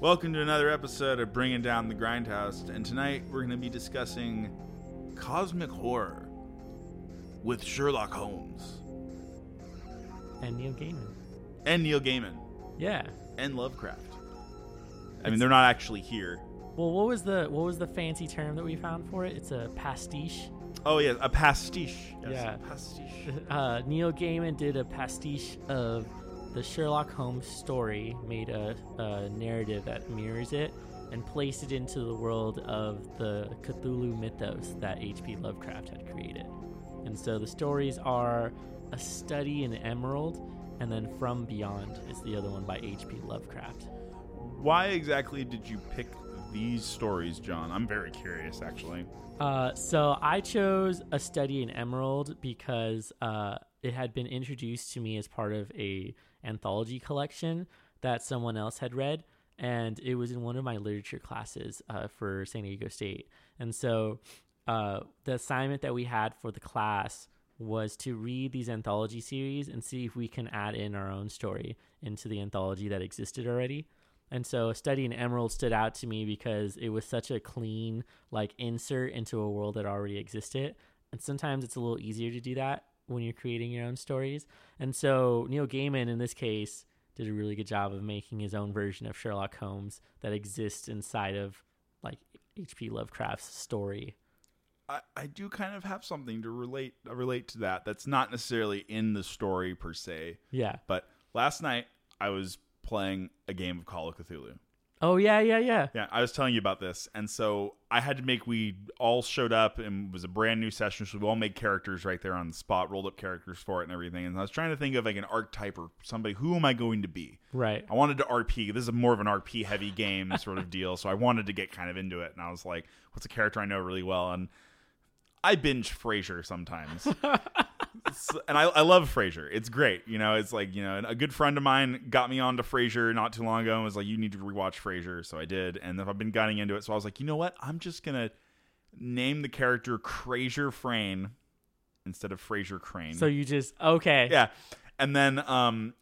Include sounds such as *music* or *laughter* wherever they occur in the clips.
Welcome to another episode of Bringing Down the Grindhouse, and tonight we're going to be discussing cosmic horror with Sherlock Holmes and Neil Gaiman. and Neil Gaiman Yeah. and Lovecraft. I mean, they're not actually here. Well, what was the what was the fancy term that we found for it? It's a pastiche. Oh yeah, a pastiche. Yes, Yeah. a pastiche. *laughs* Uh, Neil Gaiman did a pastiche of the Sherlock Holmes story, made a, a narrative that mirrors it, and placed it into the world of the Cthulhu mythos that H.P. Lovecraft had created. And so the stories are a study in emerald, and then From Beyond is the other one by H.P. Lovecraft. Why exactly did you pick these stories, John? I'm very curious, actually. Uh, so I chose a study in Emerald because uh, it had been introduced to me as part of a anthology collection that someone else had read, and it was in one of my literature classes uh, for San Diego State. And so uh, the assignment that we had for the class was to read these anthology series and see if we can add in our own story into the anthology that existed already. And so Study in Emerald stood out to me because it was such a clean like insert into a world that already existed. And sometimes it's a little easier to do that when you're creating your own stories. And so Neil Gaiman in this case did a really good job of making his own version of Sherlock Holmes that exists inside of like H.P. Lovecraft's story. I, I do kind of have something to relate relate to that. That's not necessarily in the story per se. Yeah. But last night I was playing a game of Call of Cthulhu. Oh yeah, yeah, yeah. Yeah, I was telling you about this, and so I had to make. We all showed up, and it was a brand new session, so we all made characters right there on the spot, rolled up characters for it and everything. And I was trying to think of like an archetype or somebody. Who am I going to be? Right. I wanted to RP. This is more of an RP heavy game *laughs* sort of deal, so I wanted to get kind of into it. And I was like, "What's a character I know really well?" And I binge Frasier sometimes, *laughs* S- and I, I love Frasier. It's great. You know, it's like you know, a good friend of mine got me onto Frasier not too long ago and was like, "You need to rewatch Frasier." So I did, and I've been getting into it. So I was like, you know what? I'm just gonna name the character Frasier Frayne instead of Frasier Crane. So you just okay. Yeah. And then um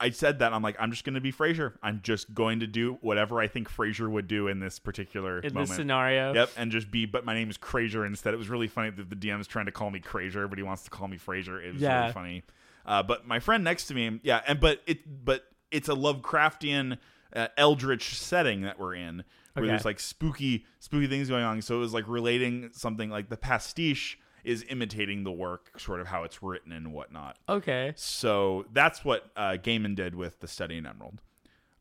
I said that I'm like I'm just going to be Frasier. I'm just going to do whatever I think Frasier would do in this particular In moment. this scenario. Yep, and just be. But my name is Crazier instead. It was really funny that the DM is trying to call me Crazier, but he wants to call me Frasier. It was Yeah. really funny. Uh, but my friend next to me, yeah, and but it, but it's a Lovecraftian, uh, eldritch setting that we're in, where Okay. there's like spooky, spooky things going on. So it was like relating something like the pastiche is imitating the work, sort of how it's written and whatnot. Okay. So that's what uh, Gaiman did with the Study in Emerald.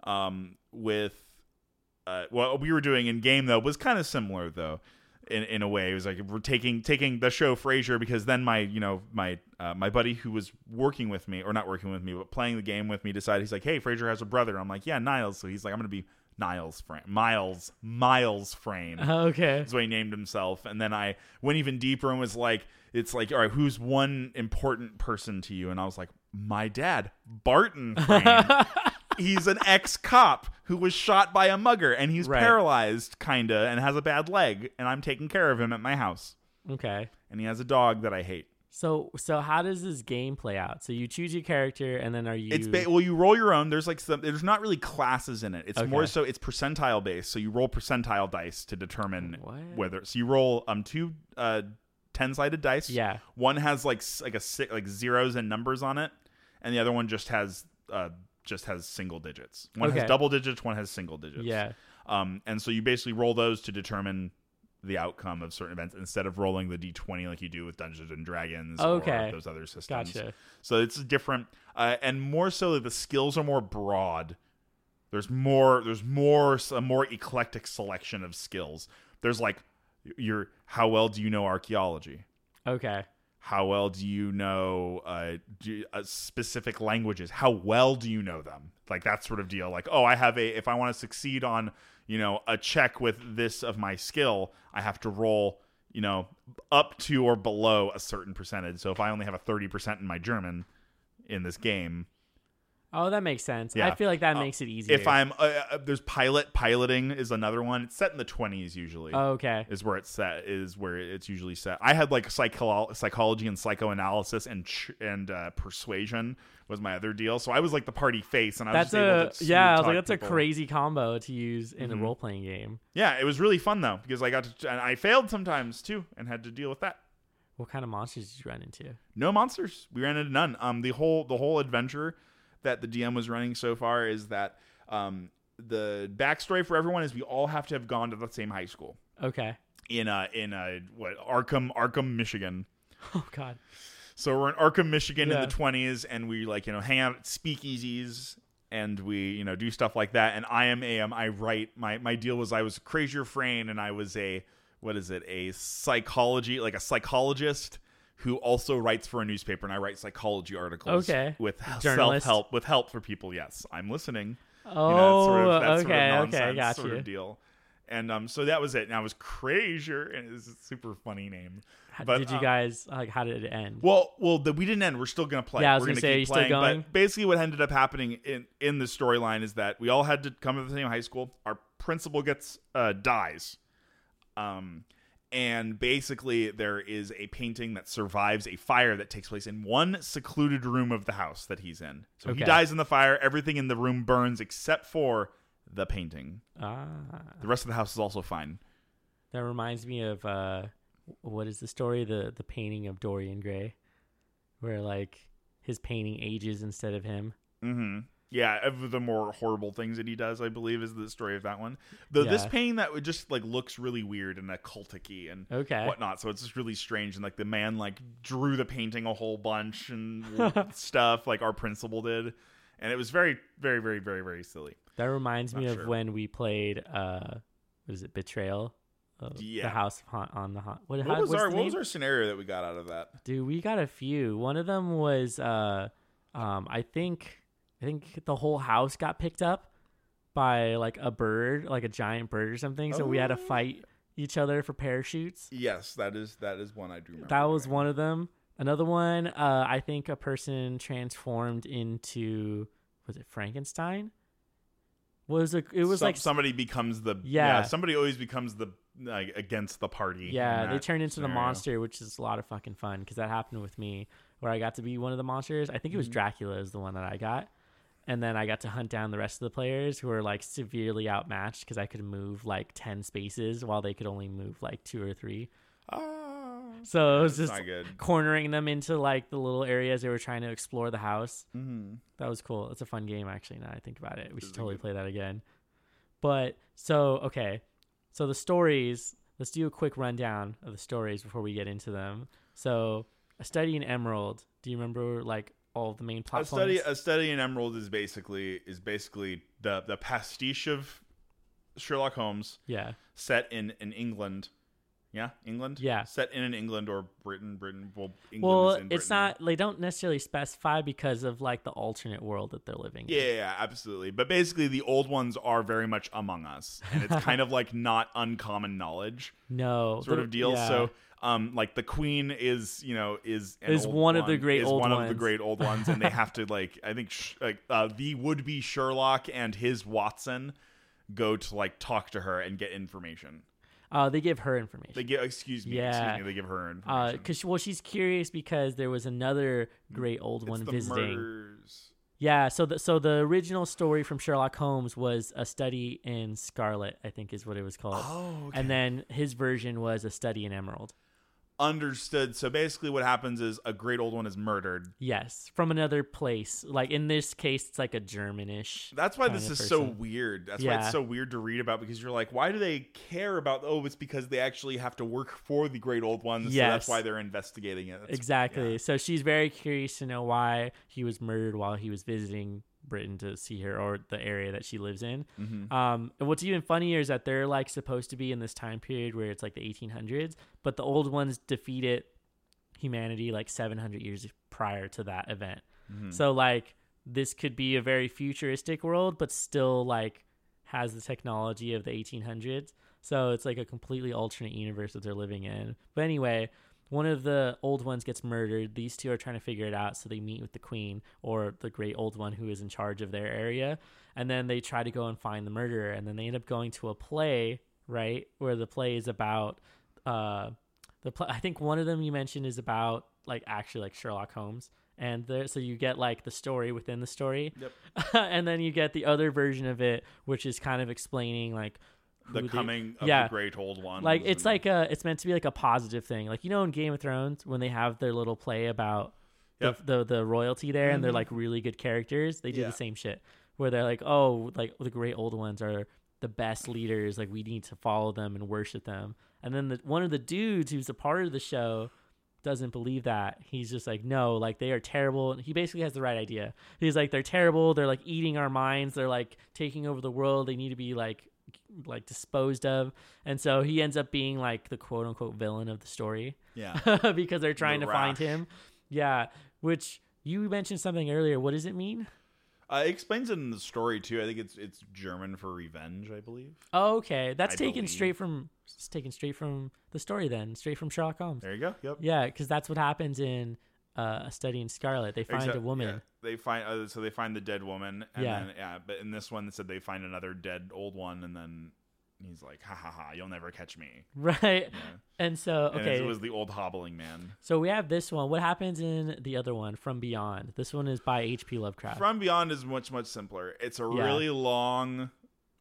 Um, with uh, what we were doing in game though was kind of similar though. In, in a way, it was like we're taking taking the show Frasier because then my you know my uh, my buddy who was working with me or not working with me but playing the game with me decided he's like hey Frasier has a brother I'm like yeah Niles so he's like I'm gonna be Niles Frame Miles Miles Frame uh-huh, Okay. that's what he named himself. And then I went even deeper and was like, it's like, all right, who's one important person to you? And I was like, my dad, Barton Frame. *laughs* he's an ex cop who was shot by a mugger and he's Right. paralyzed, kind of, and has a bad leg. And I'm taking care of him at my house. Okay. And he has a dog that I hate. So so how does this game play out? So you choose your character and then are you It's ba- well, you roll your own. There's like some. There's not really classes in it. It's more so. It's percentile based. So you roll percentile dice to determine What? whether. So you roll um two uh ten sided dice. Yeah. One has like like a si- like zeros and numbers on it, and the other one just has uh just has single digits. One has double digits. One has single digits. Yeah. Um, and so you basically roll those to determine the outcome of certain events instead of rolling the d20 like you do with Dungeons and Dragons Okay. or those other systems. Gotcha. So it's different, uh, and more so that the skills are more broad. There's more. There's more. A more eclectic selection of skills. There's like your how well do you know archaeology? Okay. How well do you know uh, do, uh, specific languages? How well do you know them? Like that sort of deal. Like, oh, I have a. If I want to succeed on, you know, a check with this of my skill, I have to roll, you know, up to or below a certain percentage. So if I only have a thirty percent in my German in this game, Oh, that makes sense. Yeah. I feel like that Uh, makes it easier. If I'm uh, uh, there's pilot piloting is another one. It's set in the 20s usually. oh, okay. is where it's set is where it's usually set. I had like psycho- psychology and psychoanalysis and ch- and uh, persuasion was my other deal. So I was like the party face, and I was That's able a to yeah. I was like, that's a crazy combo to use in a Mhm. role playing game. Yeah, it was really fun though because I got to and I failed sometimes too and had to deal with that. What kind of monsters did you run into? No monsters. We ran into none. Um, the whole the whole adventure that the DM was running so far is that um the backstory for everyone is we all have to have gone to the same high school Okay. in uh in uh what Arkham Arkham Michigan. *laughs* Oh God. So we're in Arkham, Michigan in the 20s, and we like, you know, hang out at speakeasies and we, you know, do stuff like that. And I am a, um, I write, my, my deal was I was Crazier Frayne and I was a, what is it, a psychology, like a psychologist who also writes for a newspaper and I write psychology articles Okay. with self-help, with help for people. Yes, I'm listening. Oh, You know, sort of, that okay, sort of okay, nonsense got sort you. of deal. And um, so that was it. And I was Crazier, and it's a super funny name. How- But, did you uh, guys like? How did it end? Well, well, the, we didn't end. We're still gonna play. Yeah, I was We're gonna gonna say, keep playing. But basically, what ended up happening in in the storyline is that we all had to come to the same high school. Our principal gets uh, dies, um, and basically there is a painting that survives a fire that takes place in one secluded room of the house that he's in. So he dies in the fire. Everything in the room burns except for the painting. Ah, The rest of the house is also fine. that reminds me of uh, what is the story? The the painting of Dorian Gray, where like his painting ages instead of him. Mm-hmm. Yeah, of the more horrible things that he does, I believe, is the story of that one. Though this Yeah. painting that would just like looks really weird and occultic-y and Okay. whatnot, so it's just really strange. And like the man like drew the painting a whole bunch and *laughs* stuff, like our principal did, and it was very, very, very, very, very silly. That reminds me Not of when we played uh, what is it? Betrayal. Uh, Yeah. The House on the Haunt. What, What how, was our What name? was our scenario that we got out of that? Dude, we got a few. One of them was uh um I think I think the whole house got picked up by like a bird, like a giant bird or something. So we had to Oh. fight each other for parachutes. Yes, that is that is one I do remember. That was doing. one of them. Another one, uh I think a person transformed into was it Frankenstein? Was it it was Some- like somebody becomes the Yeah. somebody always becomes the like, against the party. Yeah, they turned into the monster, which is a lot of fucking fun because that happened with me, where I got to be one of the monsters. I think it was Mhm. Dracula is the one that I got, and then I got to hunt down the rest of the players who were like severely outmatched because I could move like ten spaces while they could only move like two or three. Ah, So it was just good. cornering them into like the little areas they were trying to explore the house. Mm-hmm. That was cool. It's a fun game actually. Now I think about it, we should totally good- play that again. But so okay, so the stories. Let's do a quick rundown of the stories before we get into them. So, a study in Emerald. Do you remember like all the main plot a study points? a study in emerald is basically is basically the the pastiche of sherlock holmes yeah, set in in england yeah england Yeah. set in, in england or britain britain well england well, is in it's Britain. not. They don't necessarily specify because of like the alternate world that they're living. yeah, in. yeah, yeah, absolutely. But basically, the old ones are very much among us, and it's *laughs* kind of like not uncommon knowledge No, sort of deal. yeah. So, um, like the queen is, you know, is Is old one of the great is old one of the ones. great old ones, and they have to *laughs* like, I think, sh- like uh, the would be Sherlock and his Watson go to like talk to her and get information. uh, they give her information. They give, excuse me, Yeah. excuse me, they give her information. because well, she's curious because there was another great old It's one visiting. murders. Yeah, so the so the original story from Sherlock Holmes was a study in Scarlet, I think is what it was called. Oh, And then his version was a study in Emerald. Understood. So basically, what happens is a great old one is murdered. Yes, from another place. Like in this case, it's like a Germanish. That's why this is so weird. That's why it's so weird to read about because you're like, why do they care about? Oh, it's because they actually have to work for the great old ones. So that's why they're investigating it. That's- Exactly. yeah. So she's very curious to know why he was murdered while he was visiting Britain to see her or the area that she lives in. Mhm. Um, and what's even funnier is that they're like supposed to be in this time period where it's like the 1800s, but the old ones defeated humanity like 700 years prior to that event. Mhm. So like this could be a very futuristic world, but still like has the technology of the 1800s. So it's like a completely alternate universe that they're living in. But anyway, one of the old ones gets murdered. These two are trying to figure it out, so they meet with the queen or the great old one who is in charge of their area, and then they try to go and find the murderer, and then they end up going to a play, right, where the play is about uh, the pl- I think one of them you mentioned is about like actually like Sherlock Holmes. And there, so you get like the story within the story, Yep. *laughs* and then you get the other version of it, which is kind of explaining like The who they- coming of yeah. the great old one. like it's like a it's meant to be like a positive thing like you know in game of thrones when they have their little play about Yep. the, the the royalty there and they're Mhm. like really good characters they do Yeah. the same shit where they're like oh like the great old ones are the best leaders like we need to follow them and worship them and then the, one of the dudes who's a part of the show doesn't believe that he's just like no like they are terrible And he basically has the right idea he's like they're terrible they're like eating our minds they're like taking over the world they need to be like like disposed of and so he ends up being like the quote unquote villain of the story yeah. *laughs* because they're trying to find him yeah which you mentioned something earlier what does it mean Uh, it explains it in the story too. I think it's it's German for revenge, I believe. oh, okay that's I taken believe. straight from it's taken straight from the story then straight from sherlock holmes There you go. Yep. yeah because that's what happens in uh, a study in scarlet they find Except- a woman yeah, they find uh, so they find the dead woman, and Yeah. then yeah. But in this one, they said they find another dead old one, and then he's like, "Ha ha ha! You'll never catch me." *laughs* right Yeah. and so And okay it was the old hobbling man. so we have this one what happens in the other one from beyond this one is by hp lovecraft From Beyond is much much simpler. It's a Yeah. really long,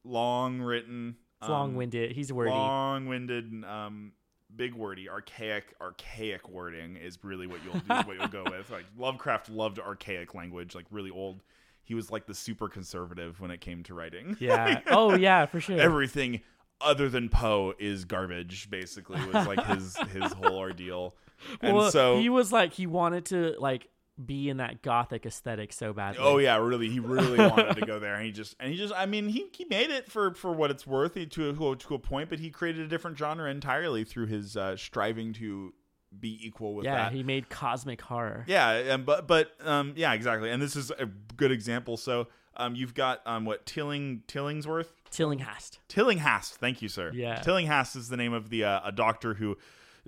long written, it's um, long-winded he's wordy long-winded, um, big wordy, archaic, archaic wording is really what you'll do, what you'll go *laughs* with. Like Lovecraft loved archaic language, like really old. He was like the super conservative when it came to writing. yeah *laughs* oh yeah for sure Everything other than Poe is garbage. Basically, was like his his whole ordeal. And well, so, he was like he wanted to like be in that gothic aesthetic so badly. Oh yeah, really. He really *laughs* wanted to go there, and he just and he just. I mean, he, he made it for for what it's worth he, to a, to a point, but he created a different genre entirely through his uh, striving to be equal with yeah, that. he made cosmic horror. yeah, and but but um yeah, exactly. And this is a good example. So um you've got um what Tilling Tillingsworth Tillinghast. Tillinghast. Thank you, sir. Yeah. Tillinghast is the name of the uh, a doctor who.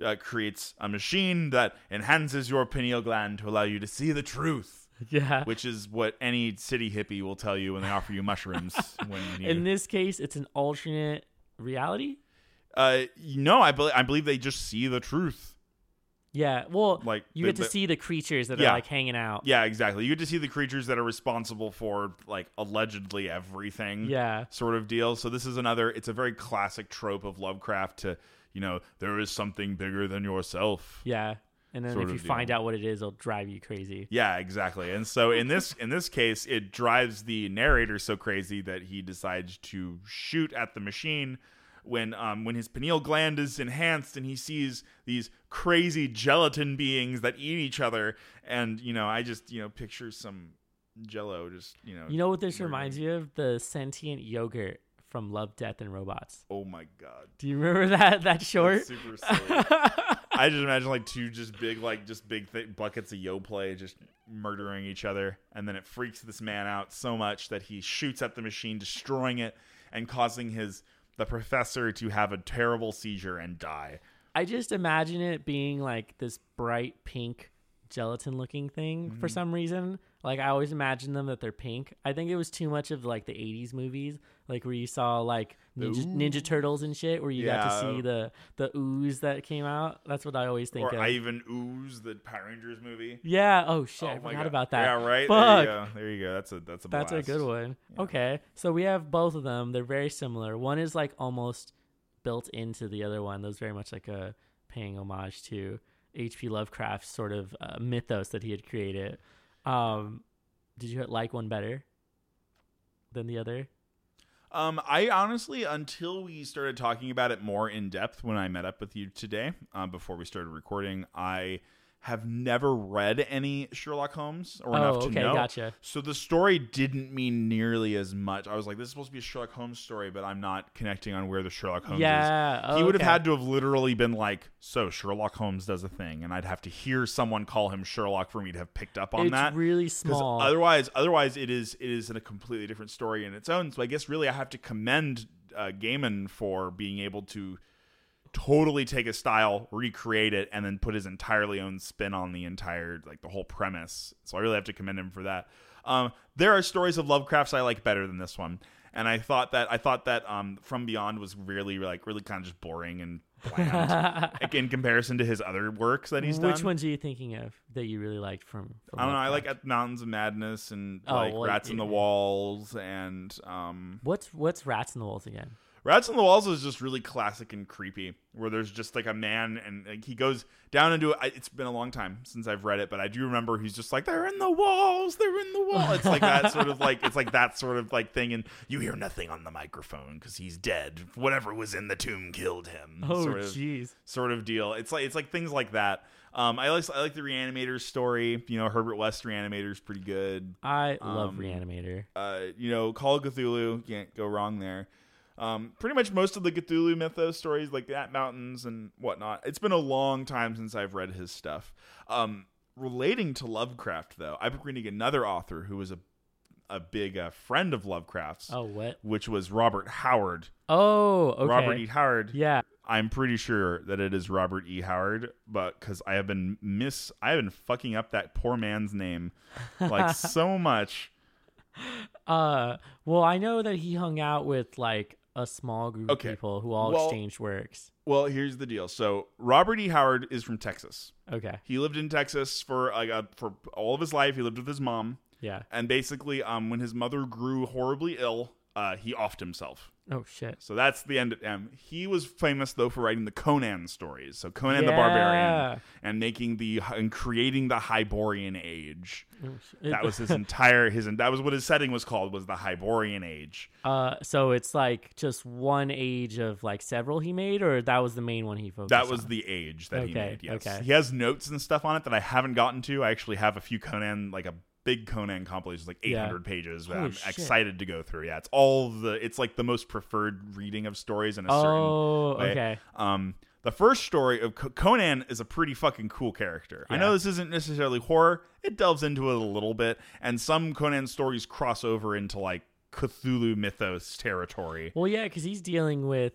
Uh, creates a machine that enhances your pineal gland to allow you to see the truth Yeah. which is what any city hippie will tell you when they offer you mushrooms. *laughs* when you, In this case, it's an alternate reality. uh, no, I believe I believe they just see the truth. Yeah. Well, Like you the- get to the- see the creatures that Yeah. are like hanging out. Yeah, exactly. You get to see the creatures that are responsible for like allegedly everything. Yeah. sort of deal. So this is another. It's a very classic trope of Lovecraft to you know there is something bigger than yourself. Yeah. And then if you find deal. out what it is, it'll drive you crazy. Yeah, exactly. And so in this in this case, it drives the narrator so crazy that he decides to shoot at the machine when um when his pineal gland is enhanced and he sees these crazy gelatin beings that eat each other and you know, I just, you know, picture some jello just, you know. You know what this murdering- reminds you of? The sentient yogurt from Love, Death, and Robots. Oh my god. Do you remember that that short? That's super silly. *laughs* I just imagine like two just big like just big buckets of Yoplait just murdering each other, and then it freaks this man out so much that he shoots at the machine, destroying it and causing his the professor to have a terrible seizure and die. I just imagine it being like this bright pink gelatin looking thing for Mm-hmm. some reason. Like I always imagine them that they're pink. I think it was too much of like the 80s movies, like where you saw like Ninja, Ninja Turtles and shit, where you got to see the the ooze that came out. That's what I always think or of. Ivan Ooze, the Power Rangers movie. yeah. Oh shit, Oh I forgot God. about that. Yeah, right. Fuck. There you go. There you go. That's a that's a That's a good one. Okay. So we have both of them. They're very similar. One is like almost built into the other one. Those very much like a paying homage to H.P. Lovecraft's sort of uh, mythos that he had created. Um, did you like one better than the other? Um, I honestly, until we started talking about it more in depth when I met up with you today, uh, before we started recording, I have never read any Sherlock Holmes or enough oh, to okay, know. gotcha. So the story didn't mean nearly as much. I was like, this is supposed to be a Sherlock Holmes story, but I'm not connecting on where the Sherlock Holmes is. Yeah, he would have had to have literally been like, so Sherlock Holmes does a thing, and I'd have to hear someone call him Sherlock for me to have picked up on It's that. really small. Otherwise, otherwise it is it is in a completely different story in its own. So I guess really I have to commend uh, Gaiman for being able to totally take a style, recreate it, and then put his entirely own spin on the entire like the whole premise. So I really have to commend him for that. Um, there are stories of Lovecraft's I like better than this one, and I thought that I thought that um, From Beyond was really like really kind of just boring and bland like, *laughs* in comparison to his other works that he's Which done. Which ones are you thinking of that you really liked from? from I don't know. I like at Mountains of Madness and Oh, like well, Rats in the. Walls and um, What's what's Rats in the Walls again? Rats in the Walls is just really classic and creepy, where there's just like a man and like, he goes down into it. It's been a long time since I've read it, but I do remember he's just like they're in the walls, they're in the wall. It's like that sort of like it's like that sort of like thing, and you hear nothing on the microphone because he's dead. Whatever was in the tomb killed him. Oh, sort of jeez. sort of deal. It's like it's like things like that. Um, I like I like the Reanimator's story. You know, Herbert West Reanimator's pretty good. I love Um, Reanimator. Uh, you know, Call of Cthulhu can't go wrong there. Um, pretty much most of the Cthulhu mythos stories, like that mountains and whatnot. It's been a long time since I've read his stuff. Um, relating to Lovecraft, though, I've been reading another author who was a a big uh, friend of Lovecraft's, Oh, what? which was Robert Howard. Oh, okay. Robert E. Howard. Yeah. I'm pretty sure that it is Robert E. Howard, but because I have been miss, I have been fucking up that poor man's name like *laughs* so much. Uh, well, I know that he hung out with like a small group Okay. of people who all Well- exchanged works. Well, here's the deal. So Robert E. Howard is from Texas. Okay. He lived in Texas for like uh, for all of his life. He lived with his mom, Yeah. and basically, um, when his mother grew horribly ill, uh, he offed himself. Oh shit. So that's the end of him. He was famous though for writing the Conan stories. So Conan the Barbarian and making the and creating the Hyborian Age. Oh. That was his *laughs* entire his that was what his setting was called was the Hyborian Age. Uh, so it's like just one age of like several he made, or that was the main one he focused. On? That was on? the age that he made. Yes, okay. he has notes and stuff on it that I haven't gotten to. I actually have a few Conan, like a big Conan compilation, is like Yeah. 800 pages. That Holy I'm shit. excited to go through. Yeah, it's all the. It's like the most preferred reading of stories in a certain. Oh, way. okay. Um, the first story of Co- Conan is a pretty fucking cool character. I know this isn't necessarily horror. It delves into it a little bit, and some Conan stories cross over into like Cthulhu mythos territory. Well, yeah, because he's dealing with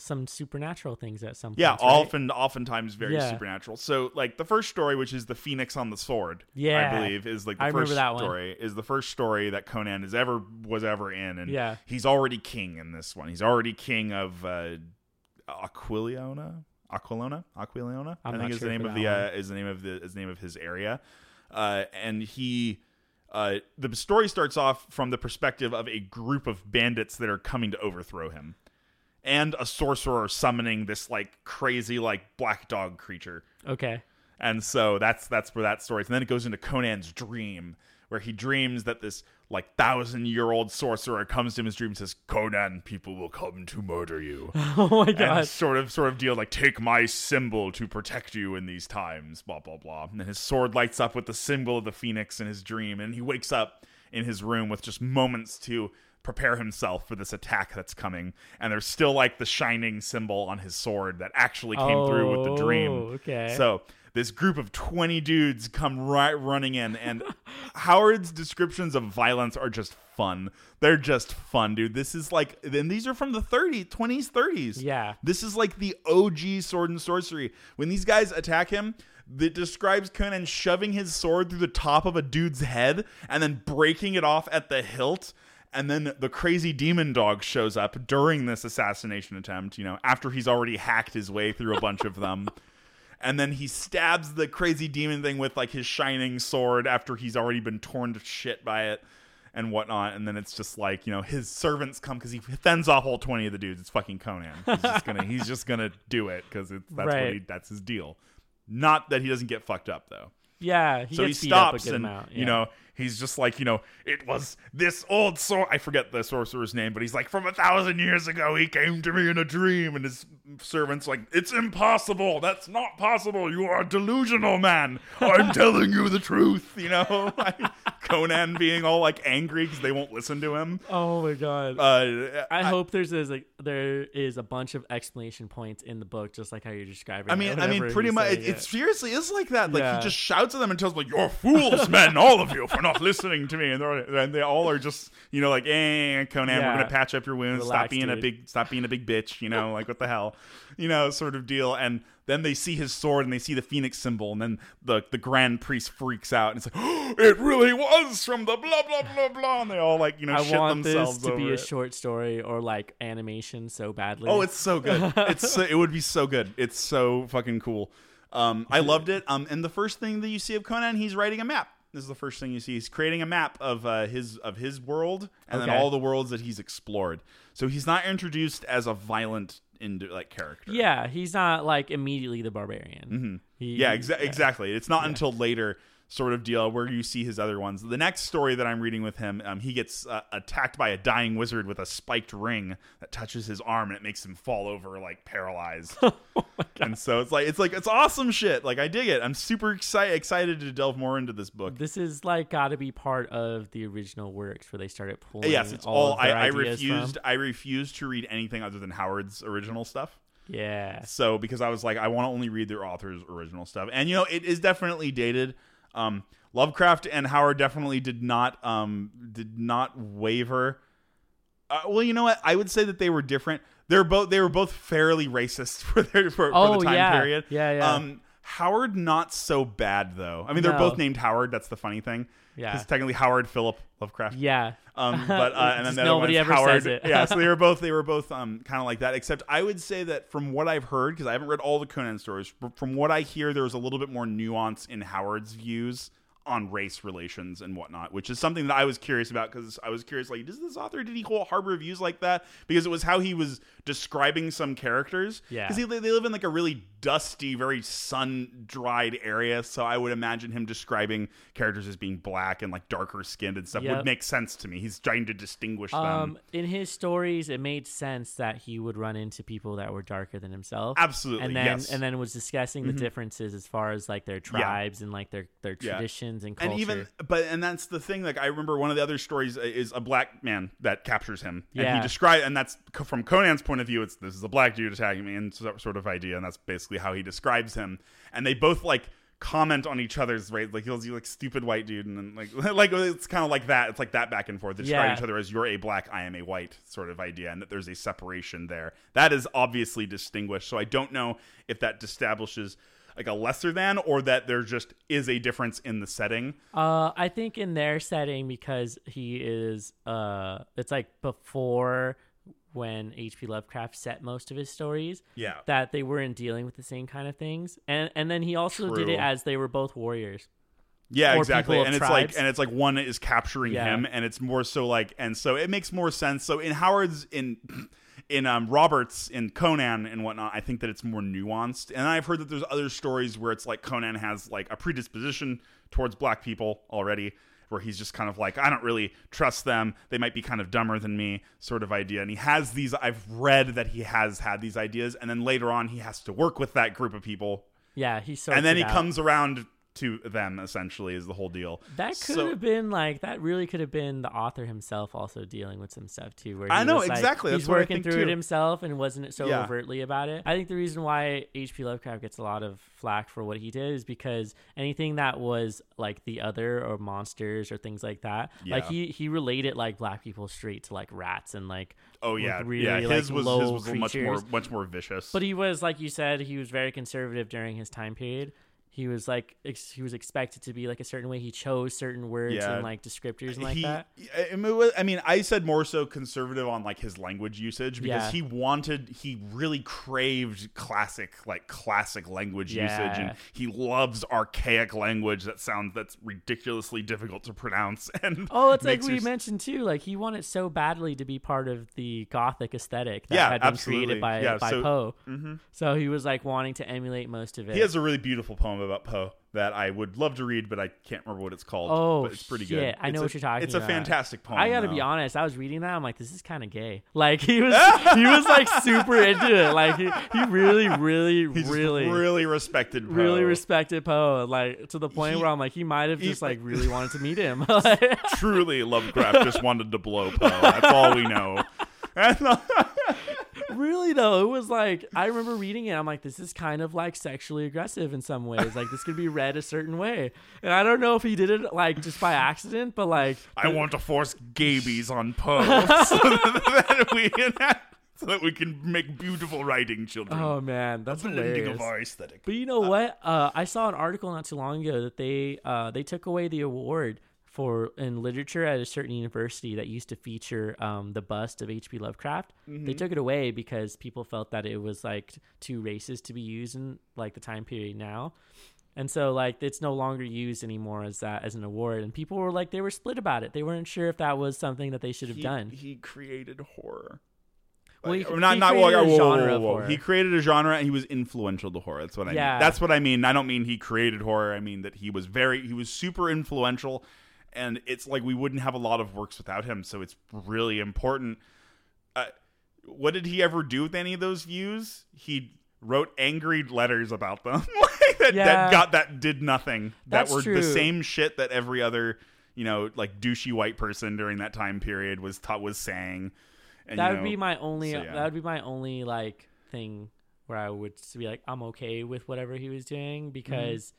some supernatural things at some point. Yeah, right? often, oftentimes very Yeah. supernatural. So, like the first story, which is the Phoenix on the sword, Yeah. I believe is like the I first that one. story is the first story that Conan is ever was ever in, and Yeah. he's already king in this one. He's already king of uh, Aquiliona, Aquilona, Aquiliona. I'm I think is sure the name for of that the uh, one. is the name of the is the name of his area, uh, and he. Uh, the story starts off from the perspective of a group of bandits that are coming to overthrow him and a sorcerer summoning this like crazy like black dog creature. Okay. and so that's that's where that story is. And then it goes into conan's dream where he dreams that this like thousand year old sorcerer comes to him in his dream and says conan people will come to murder you. *laughs* Oh my and god. sort of sort of deal like take my symbol to protect you in these times blah blah blah. And then his sword lights up with the symbol of the phoenix in his dream. And he wakes up in his room with just moments to prepare himself for this attack that's coming. And there's still like the shining symbol on his sword that actually came through with the dream. Oh, okay. so this group of 20 dudes come right running in. And *laughs* howard's descriptions of violence are just fun. They're just fun dude. This is like and these are from the 30s 20s 30s Yeah. this is like the og sword and sorcery. When these guys attack him that describes conan shoving his sword through the top of a dude's head and then breaking it off at the hilt and then the crazy demon dog shows up during this assassination attempt you know after he's already hacked his way through a bunch of them. *laughs* And then he stabs the crazy demon thing with like his shining sword after he's already been torn to shit by it and whatnot. And then it's just like you know his servants come because he fends off all 20 of the dudes. It's fucking conan. He's just gonna he's just gonna do it because that's what he that's his deal. Not that he doesn't get fucked up though. Yeah. He so he gets beat up a stops and amount. you know he's just like you know it was this old sword i forget the sorcerer's name but he's like from a thousand years ago he came to me in a dream and his servants like it's impossible that's not possible you are a delusional man i'm *laughs* telling you the truth you know *laughs* Conan being all like angry because they won't listen to him. Oh my god. Uh, I, hope there's like there is a bunch of explanation points in the book, just like how you're describing. I it, mean, I mean, pretty much. It, it seriously is like that. Like Yeah. he just shouts at them and tells them, like, "You're fools, men, all of you, for *laughs* not listening to me." And, they're, and they all are just, you know, like, "Eh, Conan, Yeah. we're gonna patch up your wounds. stop Relax, being a big, stop being a big bitch." You know, like what the hell, you know, sort of deal. And then they see his sword and they see the phoenix symbol, and then the the grand priest freaks out and it's like, oh, "It really was from the blah blah blah blah." And they all like, you know, I shit want themselves this to be a it. short story or like animation so badly. Oh, it's so good. It's so, it would be so good. It's so fucking cool. Um, I *laughs* loved it. Um, and the first thing that you see of Conan, he's writing a map. This is the first thing you see. He's creating a map of uh, his of his world and then all the worlds that he's explored. So he's not introduced as a violent into like character. yeah. He's not like immediately the barbarian. Mm-hmm. Yeah, exa- exactly. It's not until later sort of deal where you see his other ones. The next story that I'm reading with him, um, he gets uh, attacked by a dying wizard with a spiked ring that touches his arm and it makes him fall over like paralyzed. *laughs* and so it's like it's like it's awesome shit. Like I dig it. I'm super excited excited to delve more into this book. This is like got to be part of the original works where they started pulling. Yes, it's all. all. I, I refused. From. I refused to read anything other than Howard's original stuff. Yeah. So because I was like, I want to only read their author's original stuff, and you know, it is definitely dated. Um, Lovecraft and Howard definitely did not um did not waver. Uh, well, you know what? I would say that they were different. They're both they were both fairly racist *laughs* for their for, for Oh, the time yeah. period. Yeah, yeah. Um, Howard not so bad though. I mean, they're both named Howard. That's the funny thing. Yeah. Because technically Howard Philip Lovecraft. Yeah. Um, *laughs* but uh, and then the nobody ever Howard. says it. yeah, so they were *laughs* both they were both um kind of like that. Except I would say that from what I've heard, because I haven't read all the Conan stories, but from what I hear, there was a little bit more nuance in Howard's views on race relations and whatnot, which is something that I was curious about because I was curious, like, does this author did he hold harbor views like that? Because it was how he was describing some characters. Yeah. because they live in like a really dusty, very sun dried area, so I would imagine him describing characters as being black and like darker skinned and stuff Yep. would make sense to me. He's trying to distinguish them. Um, in his stories, it made sense that he would run into people that were darker than himself. Absolutely, and then yes. Mm-hmm. and then was discussing the differences as far as like their tribes and like their their Yeah. Traditions and culture. and even but and that's the thing like i remember one of the other stories uh, is a black man that captures him and Yeah. he describes and that's from conan's point of view it's this is a black dude attacking me and sort of idea and that's basically how he describes him and they both like comment on each other's right like he'll be like stupid white dude and then like *laughs* like it's kind of like that it's like that back and forth they describe Yeah. each other as you're a black i am a white sort of idea and that there's a separation there that is obviously distinguished so i don't know if that establishes like a lesser than or that there just is a difference in the setting Uh, I think in their setting because he is uh, it's like before when H.P. Lovecraft set most of his stories. Yeah. that they weren't dealing with the same kind of things, and and then he also did it as they were both warriors. Yeah, or exactly. And it's tribes. like and it's like one is capturing Yeah. him and it's more so like and so it makes more sense. So in Howard's in in um Roberts in Conan and whatnot, I think that it's more nuanced. And I've heard that there's other stories where it's like Conan has like a predisposition towards black people already. Where he's just kind of like, I don't really trust them. They might be kind of dumber than me, sort of idea. And he has these, I've read that he has had these ideas. And then later on, he has to work with that group of people. Yeah, he's sorts and then he out. comes around to them, essentially, is the whole deal. That could So- have been like that. Really could have been the author himself also dealing with some stuff too. Where I know, was, like- exactly. He's That's working through it himself and wasn't so Yeah. overtly about it. I think the reason why H.P. Lovecraft gets a lot of flack for what he did is because anything that was like the other or monsters or things like that, like he he related like black people straight to like rats and like Oh like, yeah, really yeah. like His was low his was much more much more vicious. But he was, like you said, he was very conservative during his time period. He was like ex- he was expected to be like a certain way. He chose certain words Yeah. and like descriptors and like he, that. I mean, it was- I mean, I said more so conservative on like his language usage because Yeah. he wanted, he really craved classic, like classic language usage, and he loves archaic language that sounds that's ridiculously difficult to pronounce. *laughs* And Oh, it's like we your- mentioned too. Like he wanted so badly to be part of the gothic aesthetic that Yeah, had been absolutely. created by Yeah, by so- Poe. Mm-hmm. So he was like wanting to emulate most of it. He has a really beautiful poem about Poe that I would love to read, but I can't remember what it's called. Oh, but it's pretty shit. good. I know It's what a- you're talking It's about. a fantastic poem. I gotta be honest. I was reading that. I'm like, this is kind of gay. Like he was, he was *laughs* like super into it. Like he, he really, really, He's really, really respected. Poe. really respected Poe. Like to the point He- where I'm like, he might have just like like- *laughs* really wanted to meet him. *laughs* Like, Truly, Lovecraft just wanted to blow Poe. That's all we know. Really though, it was like I remember reading it. I'm like, this is kind of like sexually aggressive in some ways. Like this could be read a certain way, and I don't know if he did it like just by accident, but like I want to force gabies on Poe *laughs* so that we *laughs* so that we can make beautiful writing children. Oh man, that's Blending hilarious. of our aesthetic. But you know what? Uh, I saw an article not too long ago that they uh, they took away the award for in literature at a certain university that used to feature um, the bust of H.P. Lovecraft. They took it away because people felt that it was like too racist to be used in like the time period now. And so like it's no longer used anymore as that as an award and people were like they were split about it. They weren't sure if that was something that they should have he, done. He created horror. Well, he- Like, not he not well, a whoa, whoa, genre whoa, whoa. He created a genre and he was influential to horror. That's what I Yeah. mean. That's what I mean. I don't mean he created horror. I mean that he was very he was super influential and it's like we wouldn't have a lot of works without him, so it's really important. Uh, what did he ever do with any of those views? He wrote angry letters about them *laughs* that, Yeah. that got that did nothing. That's that were true. the same shit that every other you know like douchey white person during that time period was taught was saying. And, that would know, be my only so, yeah. that would be my only like thing where I would be like I'm okay with whatever he was doing because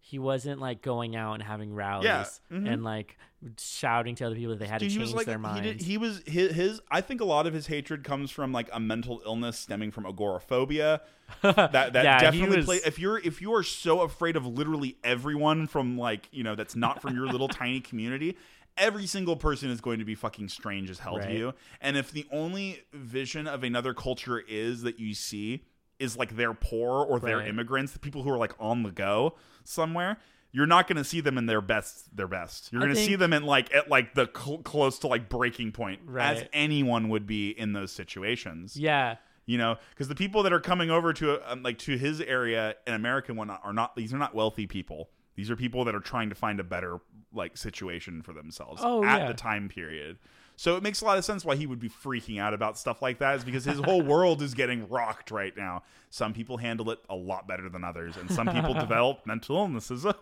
he wasn't like going out and having rallies mhm. and like shouting to other people that they had Dude, to he change was like their he, minds. did, he was his, his i think a lot of his hatred comes from like a mental illness stemming from agoraphobia *laughs* that that Yeah, definitely was- play if you're if you are so afraid of literally everyone from like you know that's not from your little *laughs* tiny community every single person is going to be fucking strange as hell Right. to you and if the only vision of another culture is that you see is like they're poor or they're Right. immigrants the people who are like on the go somewhere you're not going to see them in their best their best. You're going to see them in like at like the cl- close to like breaking point as anyone would be in those situations. Yeah, you know because the people that are coming over to um, like to his area in america and whatnot are not these are not wealthy people. These are people that are trying to find a better like situation for themselves Oh, at yeah. the time period so it makes a lot of sense why he would be freaking out about stuff like that is because his whole *laughs* world is getting rocked right now some people handle it a lot better than others and some people *laughs* develop mental illnesses *laughs* over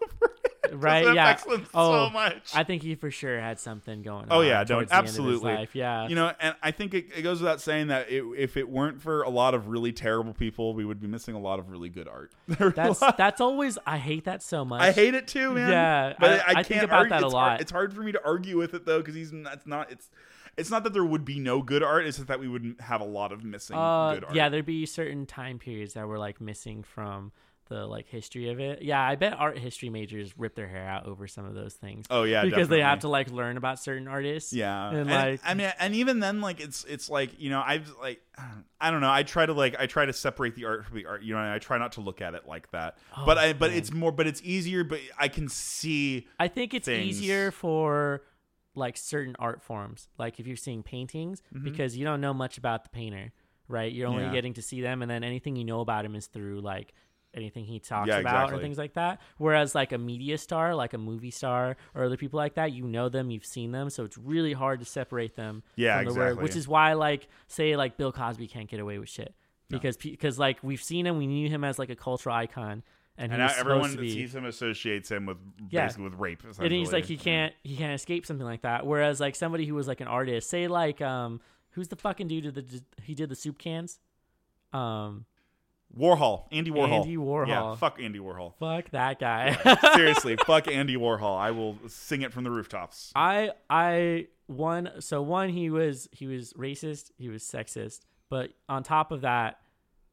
it. *laughs* right. Yeah. oh, so much I think he for sure had something going. On. Oh yeah, don't towards the end of his absolutely. life. Yeah, you know, and I think it, it goes without saying that it, if it weren't for a lot of really terrible people, we would be missing a lot of really good art. *laughs* that's that's always I hate that so much. I hate it too, man. Yeah, but I- I, I can't think about argue. that a it's hard- lot. it's hard for me to argue with it though, because he's it's not it's it's not that there would be no good art. It's just that we would have a lot of missing Uh, good art. yeah, there'd be certain time periods that were like missing from the like history of it. Yeah, I bet art history majors rip their hair out over some of those things. Oh yeah, because they have to like learn about certain artists. Yeah, and, and, like I mean, and even then, like it's it's like you know, I've like *sighs* I don't know. I try to like I try to separate the art from the art. You know, I try not to look at it like that. but I but man. it's more, but it's easier. But I can see. I think it's things. easier for like certain art forms, like if you're seeing paintings, because you don't know much about the painter, right? You're only Mm-hmm. Yeah. getting to see them, and then anything you know about him is through like anything he talks Yeah, about or things like that. Whereas like a media star, like a movie star or other people like that, you know them, you've seen them, so it's really hard to separate them Yeah, from the work. exactly. Which is why like say like Bill Cosby can't get away with shit because because like we've seen him, we knew him as like a cultural icon. And, And now everyone that sees him associates him with Yeah. basically with rape. and he's like he can't he can't escape something like that. Whereas like somebody who was like an artist, say like um who's the fucking dude that he did the soup cans, um Warhol, Andy Warhol. Andy Warhol. Yeah, fuck Andy Warhol. fuck that guy. *laughs* Seriously, fuck Andy Warhol. I will sing it from the rooftops. I I one so one he was he was racist, he was sexist, but on top of that,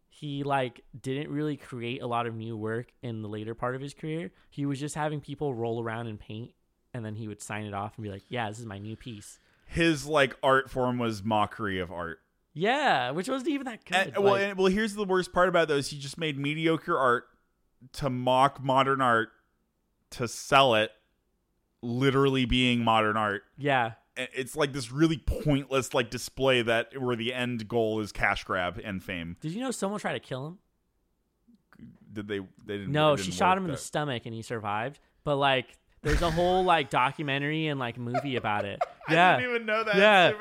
he like didn't really create a lot of new work in the later part of his career. He was just having people roll around and paint and then he would sign it off and be like, "Yeah, this is my new piece." His like art form was mockery of art. Yeah, which wasn't even that eh, good. And, well, like- and, well, here's the worst part about those. He just made mediocre art to mock modern art to sell it, literally being modern art. yeah. It's like this really pointless like display that where the end goal is cash grab and fame. Did you know someone tried to kill him? did they? They didn't. No, she didn't shot work him in the stomach and he survived. But like, there's a whole like documentary and like movie about it. Yeah. *laughs* I didn't even know that. Yeah.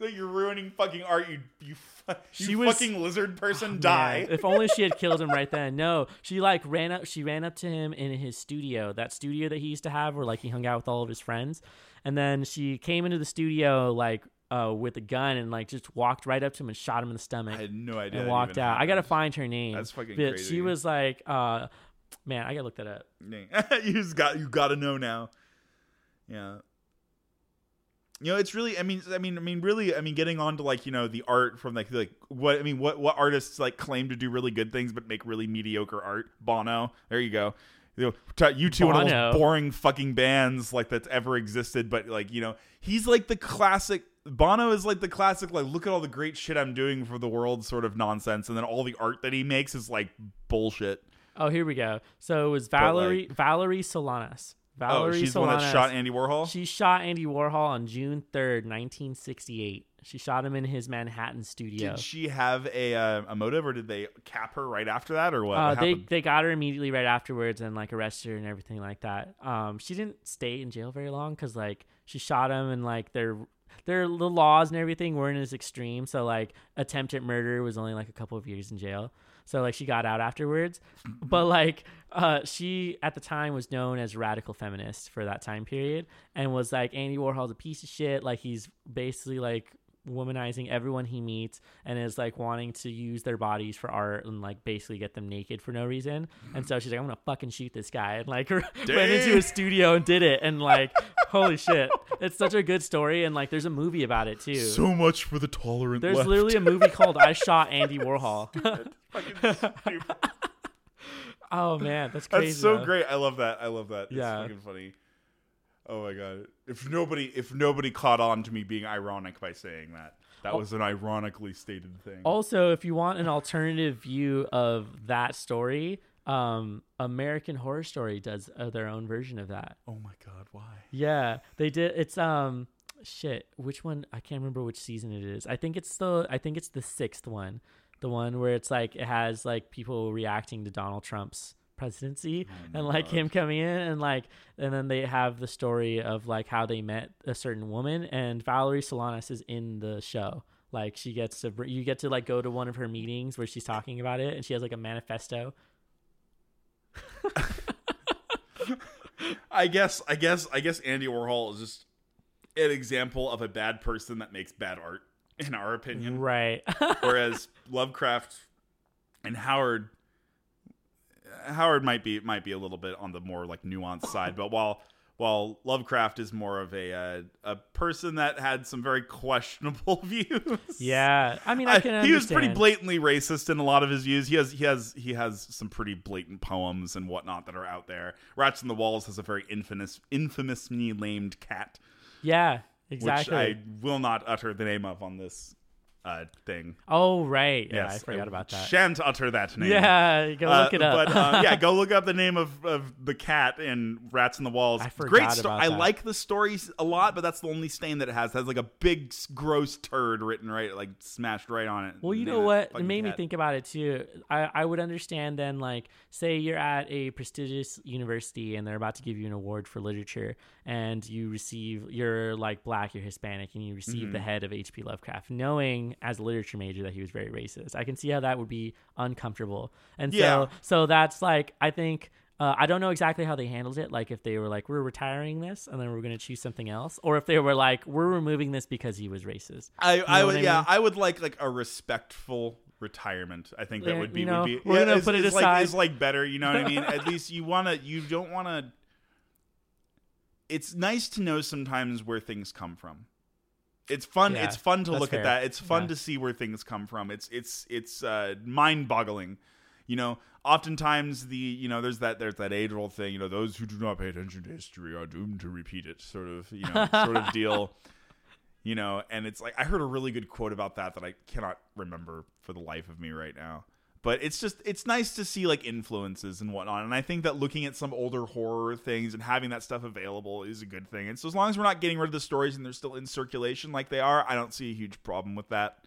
Like, you're ruining fucking art. You you, you She was- Oh, fucking lizard person Man, die. if only she had killed him right *laughs* then. No, she like ran up. She ran up to him in his studio, that studio that he used to have, where like he hung out with all of his friends. And then she came into the studio like uh, with a gun and like just walked right up to him and shot him in the stomach I had no idea. and walked out. I gotta find her name. That's fucking but crazy. She was like, uh, man, I gotta look that up. *laughs* You just got you got to know now. Yeah. You know, it's really. I mean, I mean, I mean, really. I mean, getting on to like you know the art from like like what I mean, what what artists like claim to do really good things but make really mediocre art. Bono, there you go. You know, t- U2 one of the most boring fucking bands like that's ever existed, but like you know, he's like the classic. Bono is like the classic. Like, look at all the great shit I'm doing for the world, sort of nonsense, and then all the art that he makes is like bullshit. Oh, here we go. So it was Valerie Valerie Solanas. Valerie oh, she's Solanas. the one that shot Andy Warhol. She shot Andy Warhol on June third, nineteen sixty eight. She shot him in his Manhattan studio. Did she have a uh, a motive, or did they cap her right after that, or what? Uh, What they happened? they got her immediately right afterwards and like arrested her and everything like that. Um, she didn't stay in jail very long because like she shot him and like their their the laws and everything weren't as extreme. So like attempted murder was only like a couple of years in jail. So like she got out afterwards, but like uh, she at the time was known as radical feminist for that time period and was like Andy Warhol's a piece of shit. Like he's basically like womanizing everyone he meets and is like wanting to use their bodies for art and like basically get them naked for no reason. And so she's like, I'm gonna fucking shoot this guy and like *laughs* went into his studio and did it and like holy shit. It's such a good story and like there's a movie about it too. so much for the tolerant. there's left. literally a movie *laughs* called I Shot Andy Warhol. Fucking stupid. *laughs* oh man, that's crazy. That's so though. great. I love that. I love that. It's Yeah. fucking funny. Oh my god! If nobody, if nobody caught on to me being ironic by saying that, that was an ironically stated thing. Also, if you want an alternative view of that story, um, American Horror Story does uh, their own version of that. oh my god! Why? Yeah, they did. It's um, shit. Which one? I can't remember which season it is. I think it's the. I think it's the sixth one, the one where it's like it has like people reacting to Donald Trump's presidency oh and like him coming in and like and then they have the story of like how they met a certain woman and Valerie Solanas is in the show. Like she gets to you get to like go to one of her meetings where she's talking about it and she has like a manifesto. *laughs* I guess. I guess. I guess Andy Warhol is just an example of a bad person that makes bad art, in our opinion. Right. *laughs* whereas Lovecraft and Howard Howard might be might be a little bit on the more like nuanced side, but while while Lovecraft is more of a uh, a person that had some very questionable *laughs* views. yeah. I mean, I can he was pretty blatantly racist in a lot of his views. He has he has he has some pretty blatant poems and whatnot that are out there. Rats in the Walls has a very infamous infamously named cat, Yeah, exactly. which I will not utter the name of on this uh, thing. oh, right. Yeah, I forgot about that. Shan't utter that name. Yeah, go Uh, look it up. But uh, yeah, *laughs* go look up the name of, of the cat in Rats in the Walls. I forgot Great story. about I like the stories a lot, but that's the only stain that it has. It has like a big gross turd written right, like smashed right on it. Well, you know what? It made me think about it too. I, I would understand then, like, say you're at a prestigious university and they're about to give you an award for literature, and you receive, you're like black, you're Hispanic, and you receive Mm-hmm. the head of H.P. Lovecraft, knowing as a literature major that he was very racist. I can see how that would be uncomfortable. And Yeah. so, so that's like, I think. Uh, I don't know exactly how they handled it. Like if they were like, "We're retiring this, and then we're going to choose something else," or if they were like, "We're removing this because he was racist." I, I know would, what I yeah. I would like like a respectful retirement. I think that would be you know, would be. we're gonna is- put it is aside. Like, is like better. You know what I mean? At *laughs* least you wanna. You don't wanna. It's nice to know sometimes where things come from. It's fun. Yeah, it's fun to look fair. at that. It's fun Yeah. to see where things come from. It's it's it's uh, mind boggling. You know, oftentimes the you know there's that there's that age old thing. You know, those who do not pay attention to history are doomed to repeat it. Sort of you know sort of deal *laughs* you know and it's like i heard a really good quote about that that i cannot remember for the life of me right now but it's just it's nice to see like influences and whatnot and i think that looking at some older horror things and having that stuff available is a good thing and so as long as we're not getting rid of the stories and they're still in circulation like they are i don't see a huge problem with that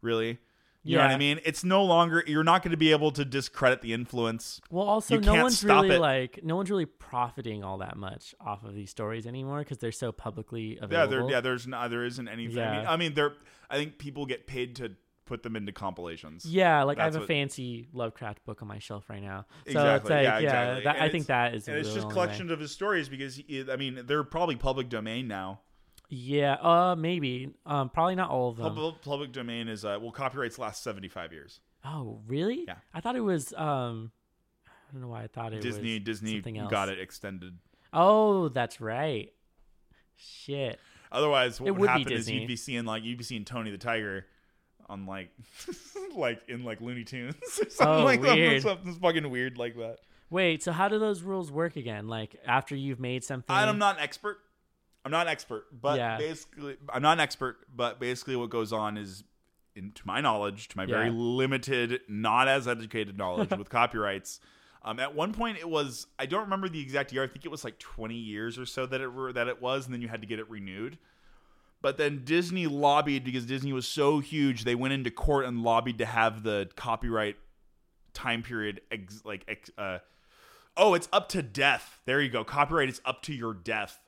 really You know what I mean? It's no longer you're not going to be able to discredit the influence. Well, also You no one's really it. like no one's really profiting all that much off of these stories anymore because they're so publicly available. Yeah, yeah, there's no, there isn't anything. I mean, I mean there I think people get paid to put them into compilations. Yeah, like I have That's a what- fancy Lovecraft book on my shelf right now. So it's Exactly, like, yeah, yeah, exactly. that, And I think it's- that is And it's the just only collections way. of his stories because he, I mean, they're probably public domain now. Yeah, uh, maybe. Um, probably not all of them. Public, public domain is uh, well, copyrights last 75 years. Oh, really? Yeah. I thought it was. Um, I don't know why I thought it Disney was Disney something else. got it extended. Oh, that's right. Shit. Otherwise, what It would, would be happen is Disney. you'd be seeing like you'd be seeing Tony the Tiger on like *laughs* like in like Looney Tunes *laughs* or something Oh, like that. weird. Something fucking weird like that. Wait. So how do those rules work again? Like after you've made something. I'm not an expert. I'm not an expert, but Yeah. basically, I'm not an expert. But basically, what goes on is, in, to my knowledge, to my very limited, not as educated knowledge *laughs* with copyrights. Um, at one point, it was I don't remember the exact year. I think it was like 20 years or so that it were, that it was, and then you had to get it renewed. But then Disney lobbied because Disney was so huge. They went into court and lobbied to have the copyright time period ex- like ex- uh, oh, it's up to death. There you go. Copyright is up to your death.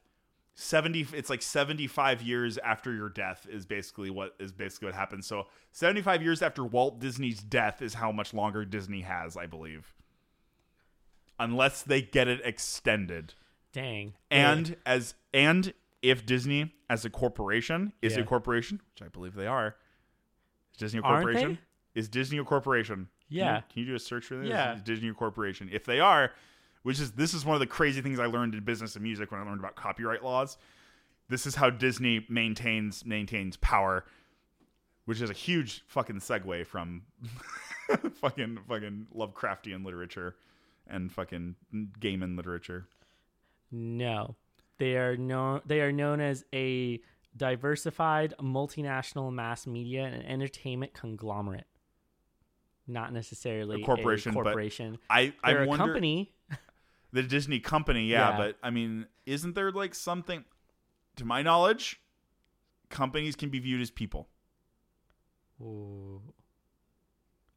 70 it's like 75 years after your death is basically what is basically what happens. So 75 years after Walt Disney's death is how much longer Disney has, I believe. Unless they get it extended. Dang. And as and if Disney as a corporation is Yeah. a corporation, which I believe they are, is Disney a corporation? Is Disney a corporation? Can you- Yeah. Can you, do a search for this? Yeah. Is Disney a corporation? If they are, which is this is one of the crazy things I learned in business and music when I learned about copyright laws. This is how Disney maintains maintains power, which is a huge fucking segue from *laughs* fucking fucking Lovecraftian literature and fucking Gaiman literature. No, they are known. They are known as a diversified multinational mass media and entertainment conglomerate. Not necessarily A corporation, A corporation. I I They're a wonder company. the Disney company, yeah, Yeah. but I mean, isn't there like something to my knowledge, companies can be viewed as people. Ooh.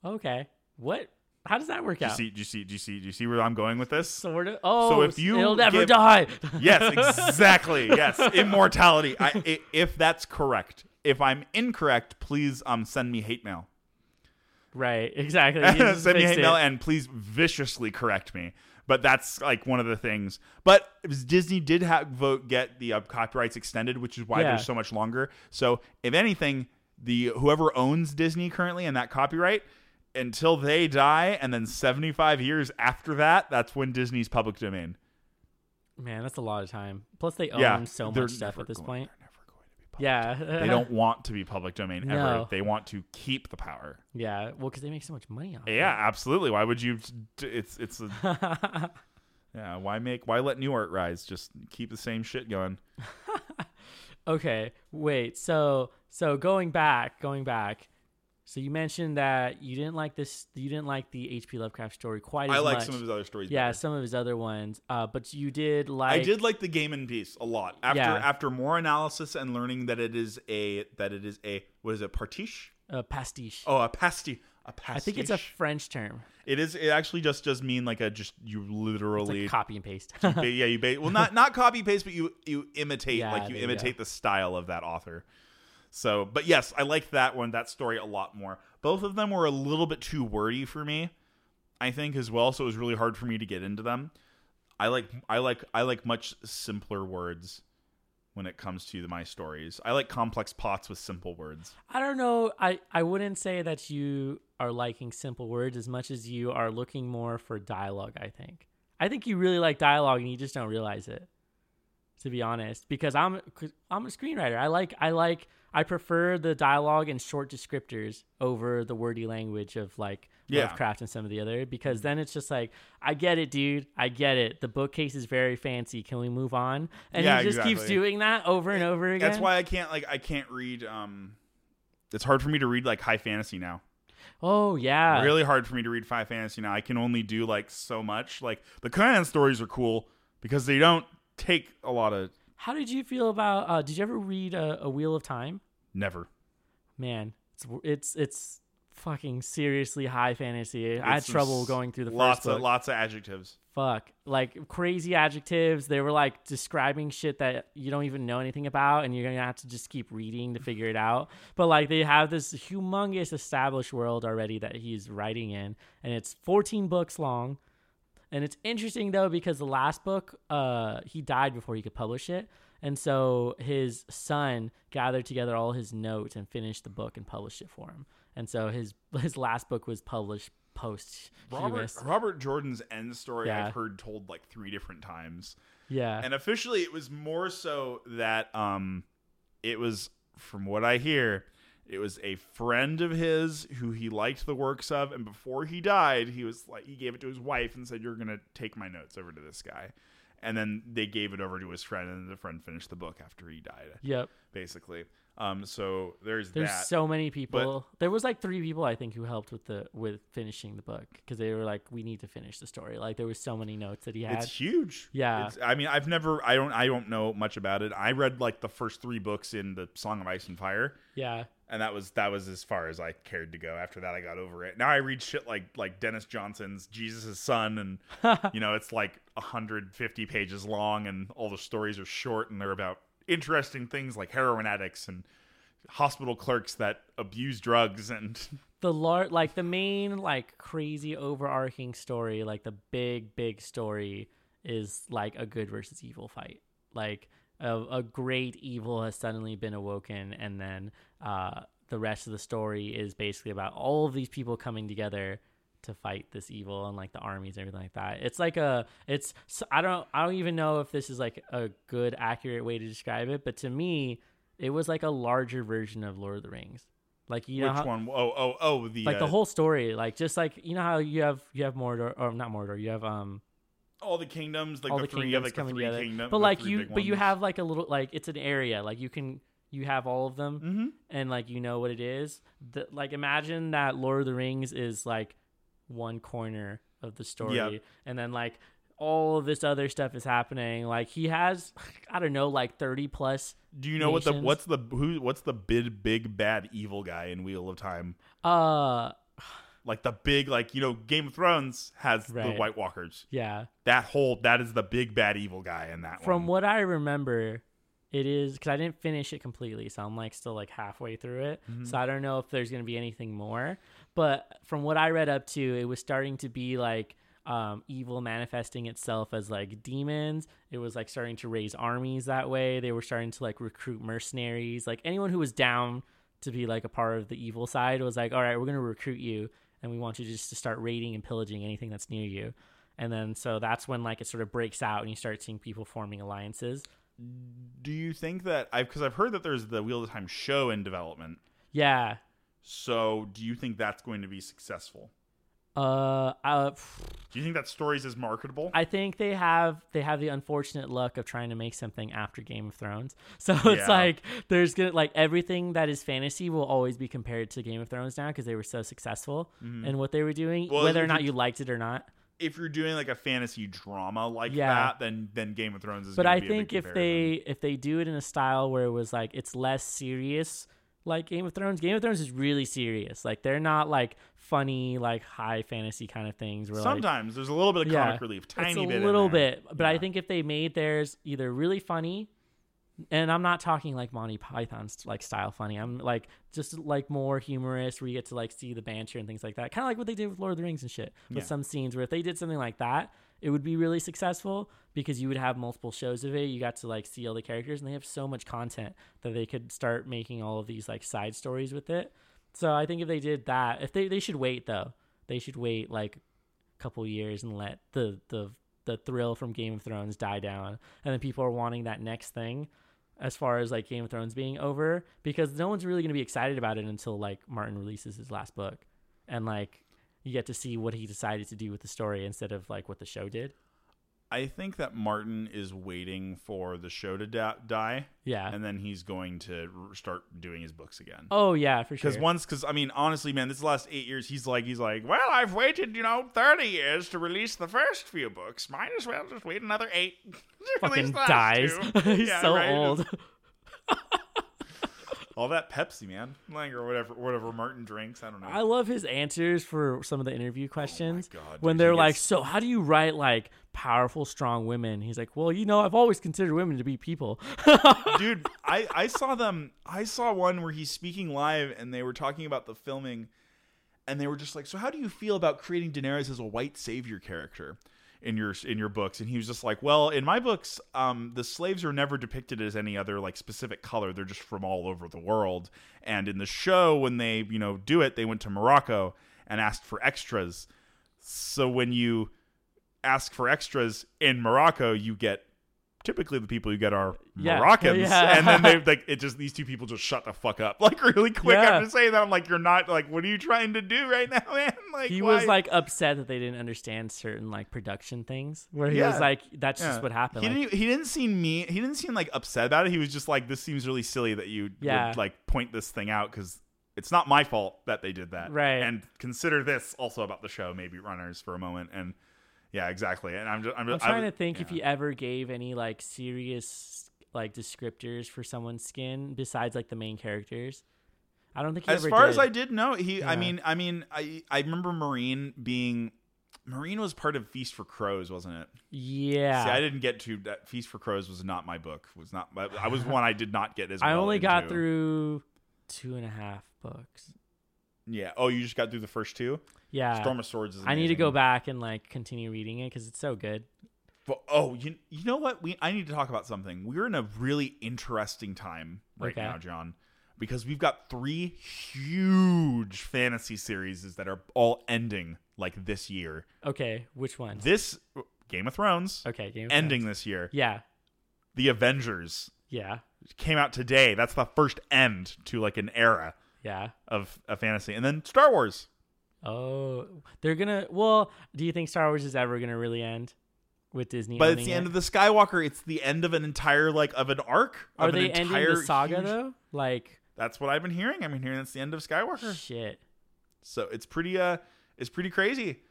Okay. What? How does that work Do you out? see do you see do you see do you see where I'm going with this? Sort of. Oh, so if you it'll never give- die. yes, *laughs* exactly. Yes, immortality. I, if that's correct. If I'm incorrect, please um send me hate mail. right. Exactly. *laughs* Send me hate mail and please viciously correct me. But that's like one of the things. But Disney did have vote get the uh, copyrights extended, which is why Yeah. there's so much longer. So if anything, the whoever owns Disney currently and that copyright until they die, and then 75 years after that, that's when Disney's public domain. Man, that's a lot of time. Plus, they own yeah, so much stuff at this going- point. they're never going to be public Yeah. *laughs* they don't want to be public domain ever. No. They want to keep the power. yeah. Well, because they make so much money off. Yeah, absolutely. Why would you? It's it's a, *laughs* yeah. Why make? Why let new art rise? Just keep the same shit going. *laughs* okay. Wait. So so going back, going back. So you mentioned that you didn't like this. You didn't like the H.P. Lovecraft story quite as I like some of his other stories. yeah, better. some of his other ones. Uh, but you did like. I did like the Gaiman piece a lot. After Yeah. after more analysis and learning that it is a that it is a what is it partiche? A pastiche. Oh, a pastiche. A pastiche. I think it's a French term. It is. It actually just does mean like a just you literally. like copy and paste. ba- yeah, you ba- well not not copy paste, but you you imitate Yeah, like you there you imitate the style of that author. So, but yes, I liked that one, that story a lot more. Both of them were a little bit too wordy for me, I think as well. So it was really hard for me to get into them. I like I like I like much simpler words when it comes to my stories. I like complex plots with simple words. I don't know. I, I wouldn't say that you are liking simple words as much as you are looking more for dialogue, I think. I think you really like dialogue and you just don't realize it. To be honest, because I'm I'm a screenwriter. I like I like I prefer the dialogue and short descriptors over the wordy language of like Yeah. Lovecraft and some of the other because then it's just like I get it, dude. I get it. The bookcase is very fancy. Can we move on? And Yeah, he just keeps doing that over and over again. That's why I can't like I can't read um it's hard for me to read like high fantasy now. Oh yeah. really hard for me to read high fantasy now. I can only do like so much. Like the Conan stories are cool because they don't take a lot of How did you feel about? Uh, did you ever read uh, a Wheel of Time? never. Man, it's it's it's fucking seriously high fantasy. I had trouble going through the lots first book. of lots of adjectives. Fuck, like crazy adjectives. They were like describing shit that you don't even know anything about, and you're gonna have to just keep reading to figure it out. *laughs* But like they have this humongous established world already that he's writing in, and it's 14 books long. And it's interesting though because the last book, uh, he died before he could publish it, and so his son gathered together all his notes and finished the book and published it for him. And so his *laughs* his last book was published post Robert Robert Jordan's end story Yeah. I've heard told like three different times. Yeah. And officially it was more so that um it was from what I hear, it was a friend of his who he liked the works of and before he died, he was like he gave it to his wife and said you're going to take my notes over to this guy. And then they gave it over to his friend and the friend finished the book after he died yep. basically. Um so there's, There's that. so many people. there was like three people I think who helped with the with finishing the book because they were like, we need to finish the story. Like there was so many notes that he had. It's huge. Yeah. It's, I mean, I've never, I don't, I don't know much about it. I read like the first three books in the Song of Ice and Fire, yeah. and that was that was as far as I cared to go. After that, I got over it. Now I read shit like like Denis Johnson's Jesus' Son, and *laughs* you know, it's like 150 pages long, and all the stories are short, and they're about interesting things like heroin addicts and hospital clerks that abuse drugs and *laughs* The lar- like the main like crazy overarching story, like the big big story is like a good versus evil fight. Like a, a great evil has suddenly been awoken, and then uh, the rest of the story is basically about all of these people coming together to fight this evil and like the armies and everything like that. It's like a it's I don't I don't even know if this is like a good accurate way to describe it, but to me it was like a larger version of Lord of the Rings. Like you know which how, one? Oh, oh, oh, the like the uh, whole story, like just like you know how you have you have Mordor or not Mordor, you have um all the kingdoms, like all the, the three, kingdoms like the coming three together. but like you but you have like a little like it's an area like you can you have all of them Mhm. and like you know what it is. The, like imagine that Lord of the Rings is like one corner of the story, Yep. and then like all of this other stuff is happening. Like he has, *laughs* I don't know, like thirty plus. Do you know what the what's the who what's the big big bad evil guy in Wheel of Time? Uh, Like the big like you know Game of Thrones has the White Walkers. yeah. That whole that is the big bad evil guy in that From one. what I remember, it is because I didn't finish it completely, so I'm like still like halfway through it. Mm-hmm. So I don't know if there's gonna be anything more. But from what I read up to, it was starting to be like um, evil manifesting itself as like demons. It was like starting to raise armies that way. They were starting to like recruit mercenaries. Like anyone who was down to be like a part of the evil side was like, all right, we're gonna recruit you, and we want you just to start raiding and pillaging anything that's near you. And then so that's when like it sort of breaks out and you start seeing people forming alliances. Do you think that I've because I've heard that there's the Wheel of Time show in development. Yeah. So do you think that's going to be successful? Uh, uh Do you think that story's as marketable? I think they have they have the unfortunate luck of trying to make something after Game of Thrones. *laughs* So it's Yeah. like there's gonna like everything that is fantasy will always be compared to Game of Thrones now because they were so successful in what they were doing, Mm-hmm. Well, whether or not you- liked it or not. if you're doing like a fantasy drama like Yeah. that, then then Game of Thrones is. But I be a big think if they if they do it in a style where it was like it's less serious like Game of Thrones, Game of Thrones is really serious. Like they're not like funny like high fantasy kind of things where like sometimes there's a little bit of comic relief, tiny a bit, little bit. But I think if they made theirs either really funny, and I'm not talking like Monty Python's like style funny. I'm like just like more humorous, where you get to like see the banter and things like that. Kind of like what they did with Lord of the Rings and shit. With Yeah. some scenes where if they did something like that, it would be really successful because you would have multiple shows of it. You got to like see all the characters, and they have so much content that they could start making all of these like side stories with it. So I think if they did that, if they they should wait though, they should wait like a couple years and let the the the thrill from Game of Thrones die down, and then people are wanting that next thing. As far as like Game of Thrones being over, because no one's really going to be excited about it until like Martin releases his last book, and like you get to see what he decided to do with the story instead of like what the show did. I think that Martin is waiting for the show to da- die, Yeah. and then he's going to r- start doing his books again. oh yeah, for sure. Because once, because I mean, honestly, man, this last eight years, he's like, he's like, well, I've waited, you know, thirty years to release the first few books. Might as well just wait another eight. *laughs* fucking dies. *laughs* He's Yeah, so right? old. *laughs* All that Pepsi, man, like or whatever, whatever Martin drinks. I don't know. I love his answers for some of the interview questions. Oh God, when they're like, gets- "So how do you write like powerful, strong women?" He's like, "Well, you know, I've always considered women to be people." *laughs* dude I, I saw them i saw one where he's speaking live and they were talking about the filming and they were just like so how do you feel about creating daenerys as a white savior character in your in your books. And he was just like well in my books um, the slaves are never depicted as any other like specific color. They're just from all over the world. And in the show when they you know do it they went to morocco and asked for extras. So when you ask for extras in morocco you get typically the people you get are *laughs* Yeah. Moroccans, Yeah. and then they *laughs* like it just these two people just shut the fuck up *laughs* like really quick Yeah. after saying that. I'm like, you're not like, what are you trying to do right now, man? Like he why? was like upset that they didn't understand certain like production things. Where he Yeah. was like, "That's just what happened." He Like, didn't. He didn't seem me. He didn't seem like upset about it. He was just like, this seems really silly that you would like point this thing out because it's not my fault that they did that. Right. And consider this also about the show, maybe runners for a moment. And yeah, exactly. And I'm just. I'm, just, I'm trying to think if yeah. he ever gave any like serious like descriptors for someone's skin besides like the main characters. I don't think he as ever far did. as I did know, he. I mean, I mean, I I remember Marine being. Marine was part of Feast for Crows, wasn't it? yeah. See, I didn't get to that. Feast for Crows was not my book. Was not. I was one I did not get as. *laughs* I well only got through two and a half books. Yeah. Oh, you just got through the first two. Yeah. Storm of Swords. Is I need to go back and like continue reading it because it's so good. But, oh, you you know what? We I need to talk about something. We're in a really interesting time right Okay. now, John, because we've got three huge fantasy series that are all ending like this year. Okay, which one? This Game of Thrones Okay, Game of Thrones. ending Thrones. this year. Yeah, The Avengers yeah, came out today. That's the first end to like an era yeah. of a fantasy, and then Star Wars. Oh, they're gonna. Well, do you think Star Wars is ever gonna really end with Disney? But it's the it? end of the Skywalker. It's the end of an entire like of an arc. Are of an they ending entire the saga huge- though? Like That's what I've been hearing. I've been hearing it's the end of Skywalker. shit. So it's pretty uh it's pretty crazy.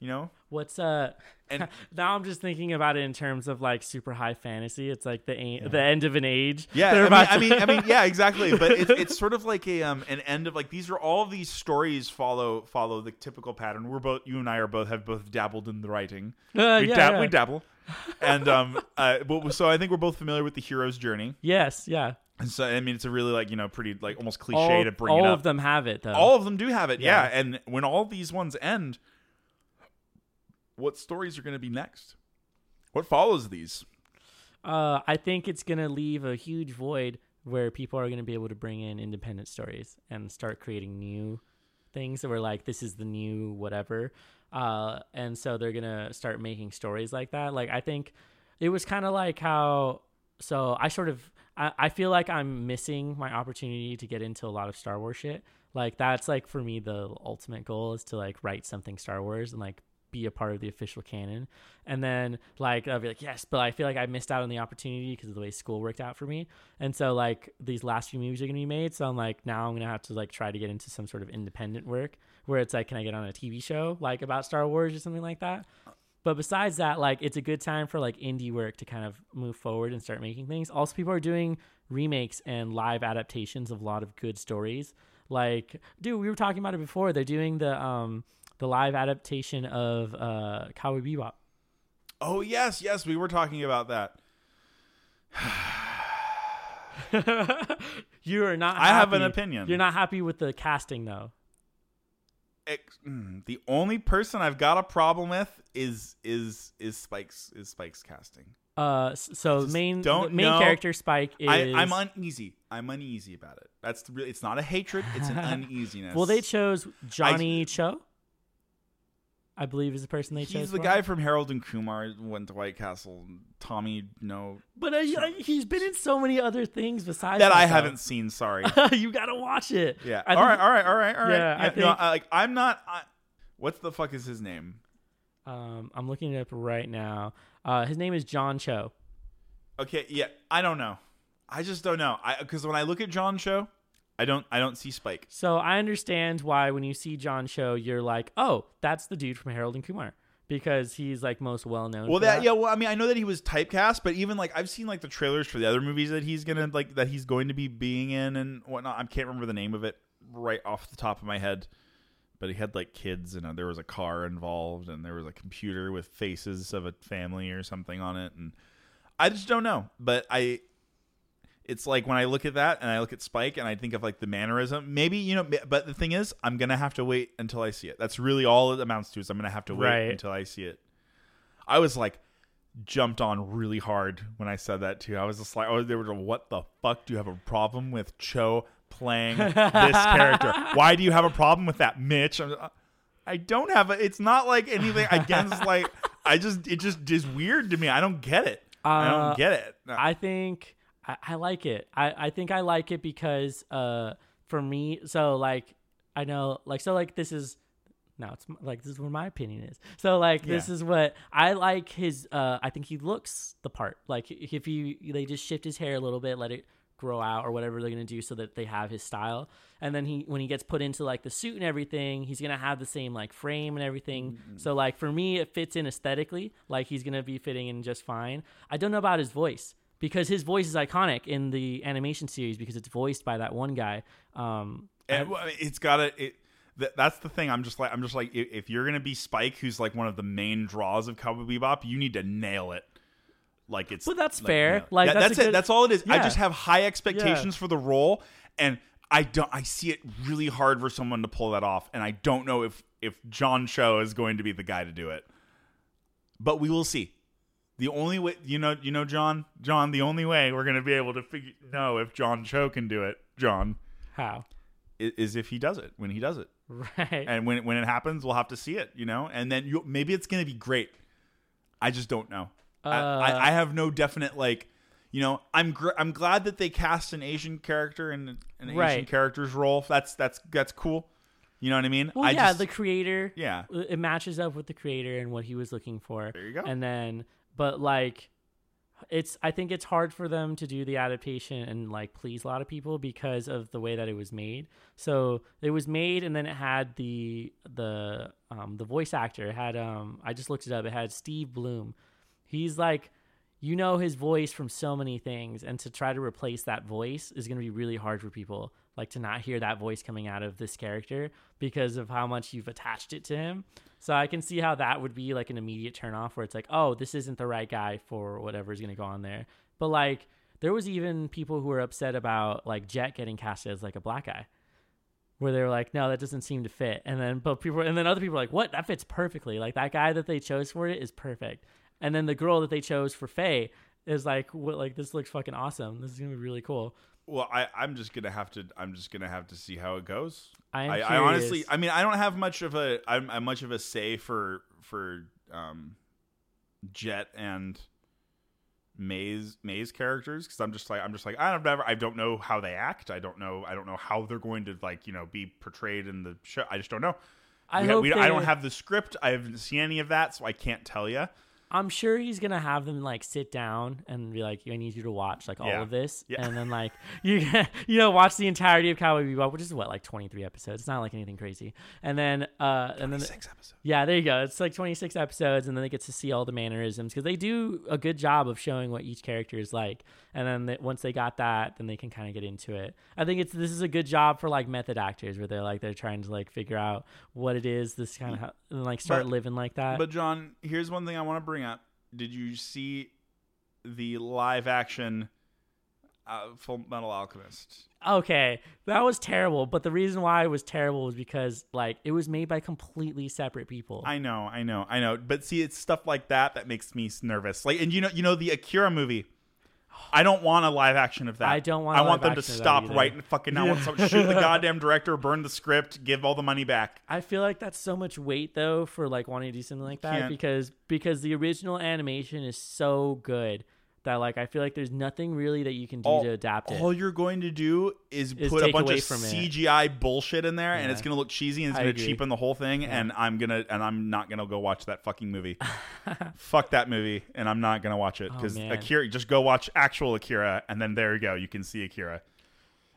You know? What's uh? And- *laughs* now I'm just thinking about it in terms of like super high fantasy. It's like the a- the end of an age. Yeah, I mean, about I mean, I mean, yeah, *laughs* exactly. But it's it's sort of like a um an end of like these are all these stories follow follow the typical pattern. We're both you and I are both have both dabbled in the writing. Uh, we, yeah, dab- yeah. we dabble, *laughs* and um, uh, but, so I think we're both familiar with the hero's journey. Yes, yeah. And so I mean, it's a really like you know pretty like almost cliche all to bring all it up. of them have it though. all of them do have it, yeah. Yeah. And when all these ones end, what stories are going to be next? What follows these? Uh, I think it's gonna leave a huge void where people are gonna be able to bring in independent stories and start creating new things that were like this is the new whatever. Uh, and so they're gonna start making stories like that. Like I think it was kind of like how. So I sort of I, I feel like I'm missing my opportunity to get into a lot of Star Wars shit. Like that's like for me the ultimate goal is to like write something Star Wars and like be a part of the official canon. And then like I'll be like, yes, but I feel like I missed out on the opportunity because of the way school worked out for me. And so like these last few movies are gonna be made. So I'm like now I'm gonna have to like try to get into some sort of independent work where it's like, can I get on a TV show like about Star Wars or something like that? But besides that, like it's a good time for like indie work to kind of move forward and start making things. Also, people are doing remakes and live adaptations of a lot of good stories. Like, dude, we were talking about it before. They're doing the um the live adaptation of uh Cowboy Bebop. Oh yes, yes, we were talking about that. *sighs* you are not. I have an opinion. You're not happy with the casting though. Ex- mm, the only person I've got a problem with is is is Spike's is Spike's casting. Uh, so main don't main know. character Spike is. I, I'm uneasy. I'm uneasy about it. That's the, real- it's not a hatred. It's an *laughs* uneasiness. well, they chose Johnny Cho. I believe is the person they chose. He's the for. guy from Harold and Kumar went to White Castle. Tommy, no, But uh, I, he's been in so many other things besides that I haven't seen. Sorry. *laughs* you gotta watch it. Yeah. I All right, all right. All right. All right. Yeah, I no, think- like I'm not. I, what's the fuck is his name? Um, I'm looking it up right now. Uh, his name is John Cho. Okay. Yeah. I don't know. I just don't know. I because when I look at John Cho, I don't. I don't see Spike. So I understand why when you see John Cho, you're like, oh, that's the dude from Harold and Kumar. because he's like most well known. Well, for that, yeah. Well, I mean, I know that he was typecast, but even like I've seen like the trailers for the other movies that he's gonna like that he's going to be being in and whatnot. I can't remember the name of it right off the top of my head, but he had like kids and uh, there was a car involved and there was a computer with faces of a family or something on it, and I just don't know. But I, it's like when I look at that and I look at Spike and I think of like the mannerism, maybe you know. But the thing is, I'm gonna have to wait until I see it. That's really all it amounts to. Is I'm gonna have to wait Right. until I see it. I was like jumped on really hard when I said that too. I was just like, oh, they were like, what the fuck? Do you have a problem with Cho playing this *laughs* character? Why do you have a problem with that, Mitch? I'm, I don't have a. It's not like anything against like. I just it just is weird to me. I don't get it. I Uh, don't get it. No. I think I, I like it. I, I think I like it because uh for me so like I know like so like this is now it's like this is where my opinion is. So like this is what I like his uh I think he looks the part. Like if you they just shift his hair a little bit, let it grow out or whatever they're gonna do so that they have his style. And then he when he gets put into like the suit and everything, he's gonna have the same like frame and everything. So like for me it fits in aesthetically, like he's gonna be fitting in just fine. I don't know about his voice because his voice is iconic in the animation series because it's voiced by that one guy. Um And, well, it's got to it. That, that's the thing. I'm just like I'm just like if, if you're gonna be Spike, who's like one of the main draws of Cowboy Bebop, you need to nail it. Like it's. But that's like, fair. nail it. Like, That- that's that's a it. good- That's all it is. I just have high expectations for the role, and I don't. I see it really hard for someone to pull that off, and I don't know if if John Cho is going to be the guy to do it. But we will see. The only way, you know, you know, John, John. The only way we're going to be able to figure know if John Cho can do it, John, how is, is if he does it when he does it Right. and when it, when it happens we'll have to see it you know and then you maybe it's gonna be great i just don't know I, Uh, I, I have no definite like you know i'm gr- i'm glad that they cast an asian character in an asian Right. character's role that's that's that's cool you know what i mean Well, I yeah, just, the creator. yeah It matches up with the creator and what he was looking for. There you go. And then, but like, it's. I think it's hard for them to do the adaptation and like please a lot of people because of the way that it was made. So it was made, and then it had the the um the voice actor it had um I just looked it up. It had Steve Blum. He's like. You know his voice from so many things, and to try to replace that voice is going to be really hard for people. Like to not hear that voice coming out of this character because of how much you've attached it to him. So I can see how that would be like an immediate turnoff where it's like, oh, this isn't the right guy for whatever's gonna go on there. But like there was even people who were upset about like Jet getting cast as like a black guy. Where they were like, no, that doesn't seem to fit. And then but people and then other people were like, what? That fits perfectly. Like that guy that they chose for it is perfect. And then the girl that they chose for Faye is like, what like this looks fucking awesome. This is gonna be really cool. well I, i'm just gonna have to i'm just gonna have to see how it goes. I I, I honestly i mean i don't have much of a i'm, I'm much of a say for for um jet and Maze Maze characters because I'm just like I'm just like I don't never I don't know how they act. I don't know I don't know how they're going to like you know be portrayed in the show. I just don't know. I we hope we- I don't have the script. I haven't seen any of that so I can't tell you I'm sure he's gonna have them like sit down and be like, "I need you to watch like all Yeah. of this," Yeah. and then like *laughs* you you know watch the entirety of Cowboy Bebop, which is what like 23 episodes. It's not like anything crazy. And then uh and then six episodes yeah, there you go. It's like 26 episodes, and then they get to see all the mannerisms because they do a good job of showing what each character is like. And then they, once they got that, then they can kind of get into it. I think it's this is a good job for like method actors where they're like they're trying to like figure out what it is, this kind of and like start But- living like that. but John here's one thing I want to bring up did you see the live action uh, Full Metal Alchemist Okay, that was terrible. But the reason why it was terrible was because like it was made by completely separate people. I know, I know, I know. But see, it's stuff like that that makes me nervous. Like, and you know, you know, the Akira movie. I don't want a live action of that. I don't want I want them to stop right and fucking now. Want *laughs* shoot the goddamn director, burn the script, give all the money back. I feel like that's so much weight though for like wanting to do something like that can't- because because the original animation is so good that like I feel like there's nothing really that you can do All, to adapt it. all you're going to do is, Is put a bunch of from it. CGI bullshit in there, and it's gonna look cheesy and it's I gonna agree. cheapen the whole thing. And I'm gonna and I'm not gonna go watch that fucking movie. *laughs* Fuck that movie, and I'm not gonna watch it Oh, because man. Akira. Just go watch actual Akira, and then there you go. You can see Akira.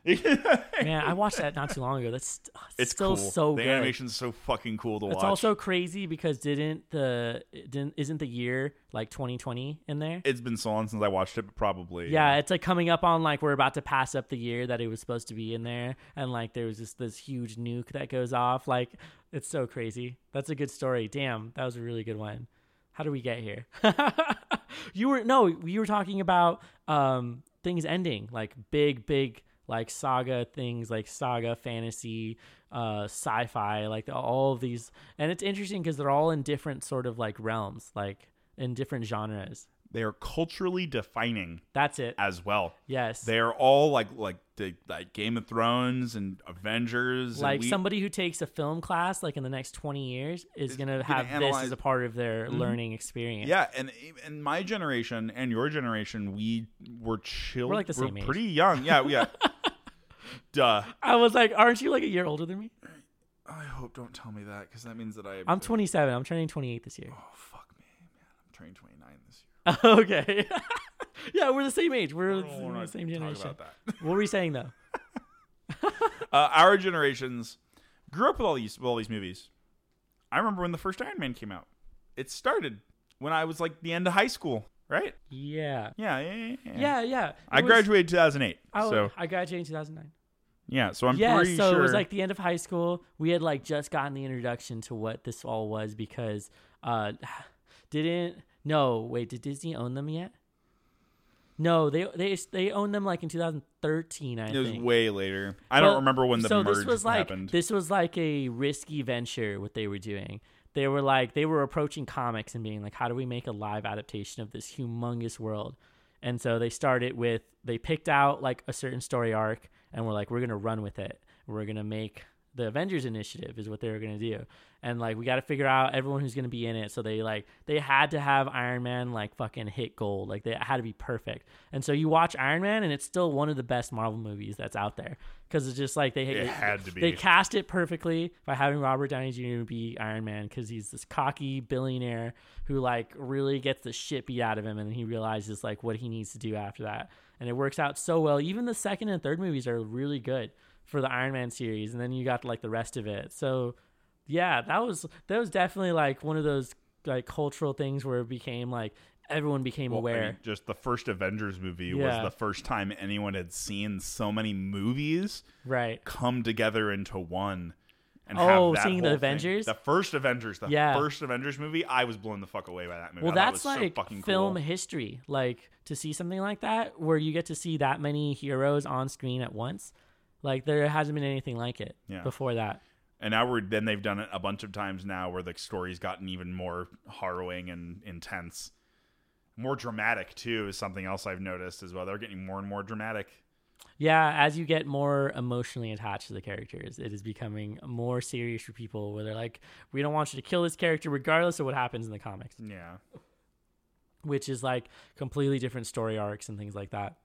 *laughs* Man, I watched that not too long ago. That's st- it's still cool. so the good. animation's so fucking cool to It's watch. It's also crazy because didn't the didn't isn't the year like 2020 in there? it's been so long since I watched it, but probably Yeah, it's like coming up on like we're about to pass up the year that it was supposed to be in there, and like there was just this huge nuke that goes off. Like it's so crazy. That's a good story. Damn, that was a really good one. How do we get here? *laughs* you were no, you were talking about um things ending, like big, big like saga things, like saga fantasy, uh, sci-fi, like all of these, and it's interesting because they're all in different sort of like realms, like in different genres. They are culturally defining That's it. as well. Yes. They are all like like the like Game of Thrones and Avengers. and like we- somebody who takes a film class like in the next 20 years is Is going to gonna have this analyze- as a part of their mm-hmm. learning experience Yeah, and in my generation and your generation, we were chill. We're like the same age. pretty young. Yeah, yeah. *laughs* Duh. i was like aren't you like a year older than me I hope don't tell me that because that means that I. i'm 27 i'm turning 28 this year Oh fuck me, man! I'm turning 29 this year. *laughs* okay *laughs* yeah we're the same age we're, the- we're the same generation *laughs* what were you saying though uh, our generations grew up with all these with all these movies. I remember when the first Iron Man came out. It started when I was like the end of high school, right? yeah Yeah, yeah, yeah. yeah. yeah I was- graduated 2008, I, so I graduated in 2009 yeah. So I'm yeah, so sure it was like the end of high school. We had like just gotten the introduction to what this all was because uh *sighs* didn't no, wait, did Disney own them yet? No, they they they owned them like in 2013, I think. it was think. way later. I Well, don't remember when the so merge this was like happened. this was like a risky venture what they were doing. They were like they were approaching comics and being like, how do we make a live adaptation of this humongous world? And so they started with they picked out like a certain story arc and were like, we're gonna run with it. We're gonna make the Avengers Initiative is what they were gonna do, and like we got to figure out everyone who's gonna be in it. So they like they had to have Iron Man like fucking hit gold, like they had to be perfect. And so you watch Iron Man, and it's still one of the best Marvel movies that's out there because it's just like they It had to be. they cast it perfectly by having Robert Downey Jr. be Iron Man because he's this cocky billionaire who like really gets the shit beat out of him, and then he realizes like what he needs to do after that, and it works out so well. Even the second and third movies are really good for the Iron Man series, and then you got like the rest of it. So yeah, that was that was definitely like one of those like cultural things where it became like everyone became Well, I aware. mean, just the first Avengers movie Yeah. was the first time anyone had seen so many movies right. come together into one. And Oh, have that seeing the thing. Avengers? the first Avengers, the Yeah. first Avengers movie, I was blown the fuck away by that movie. Well, I that's so like fucking film cool. history. Like to see something like that where you get to see that many heroes on screen at once. Like there hasn't been anything like it Yeah. before that. And now we're then they've done it a bunch of times now where the story's gotten even more harrowing and intense. More dramatic too is something else I've noticed as well. They're getting more and more dramatic. Yeah, as you get more emotionally attached to the characters, it is becoming more serious for people where they're like, we don't want you to kill this character regardless of what happens in the comics, Yeah. which is like completely different story arcs and things like that.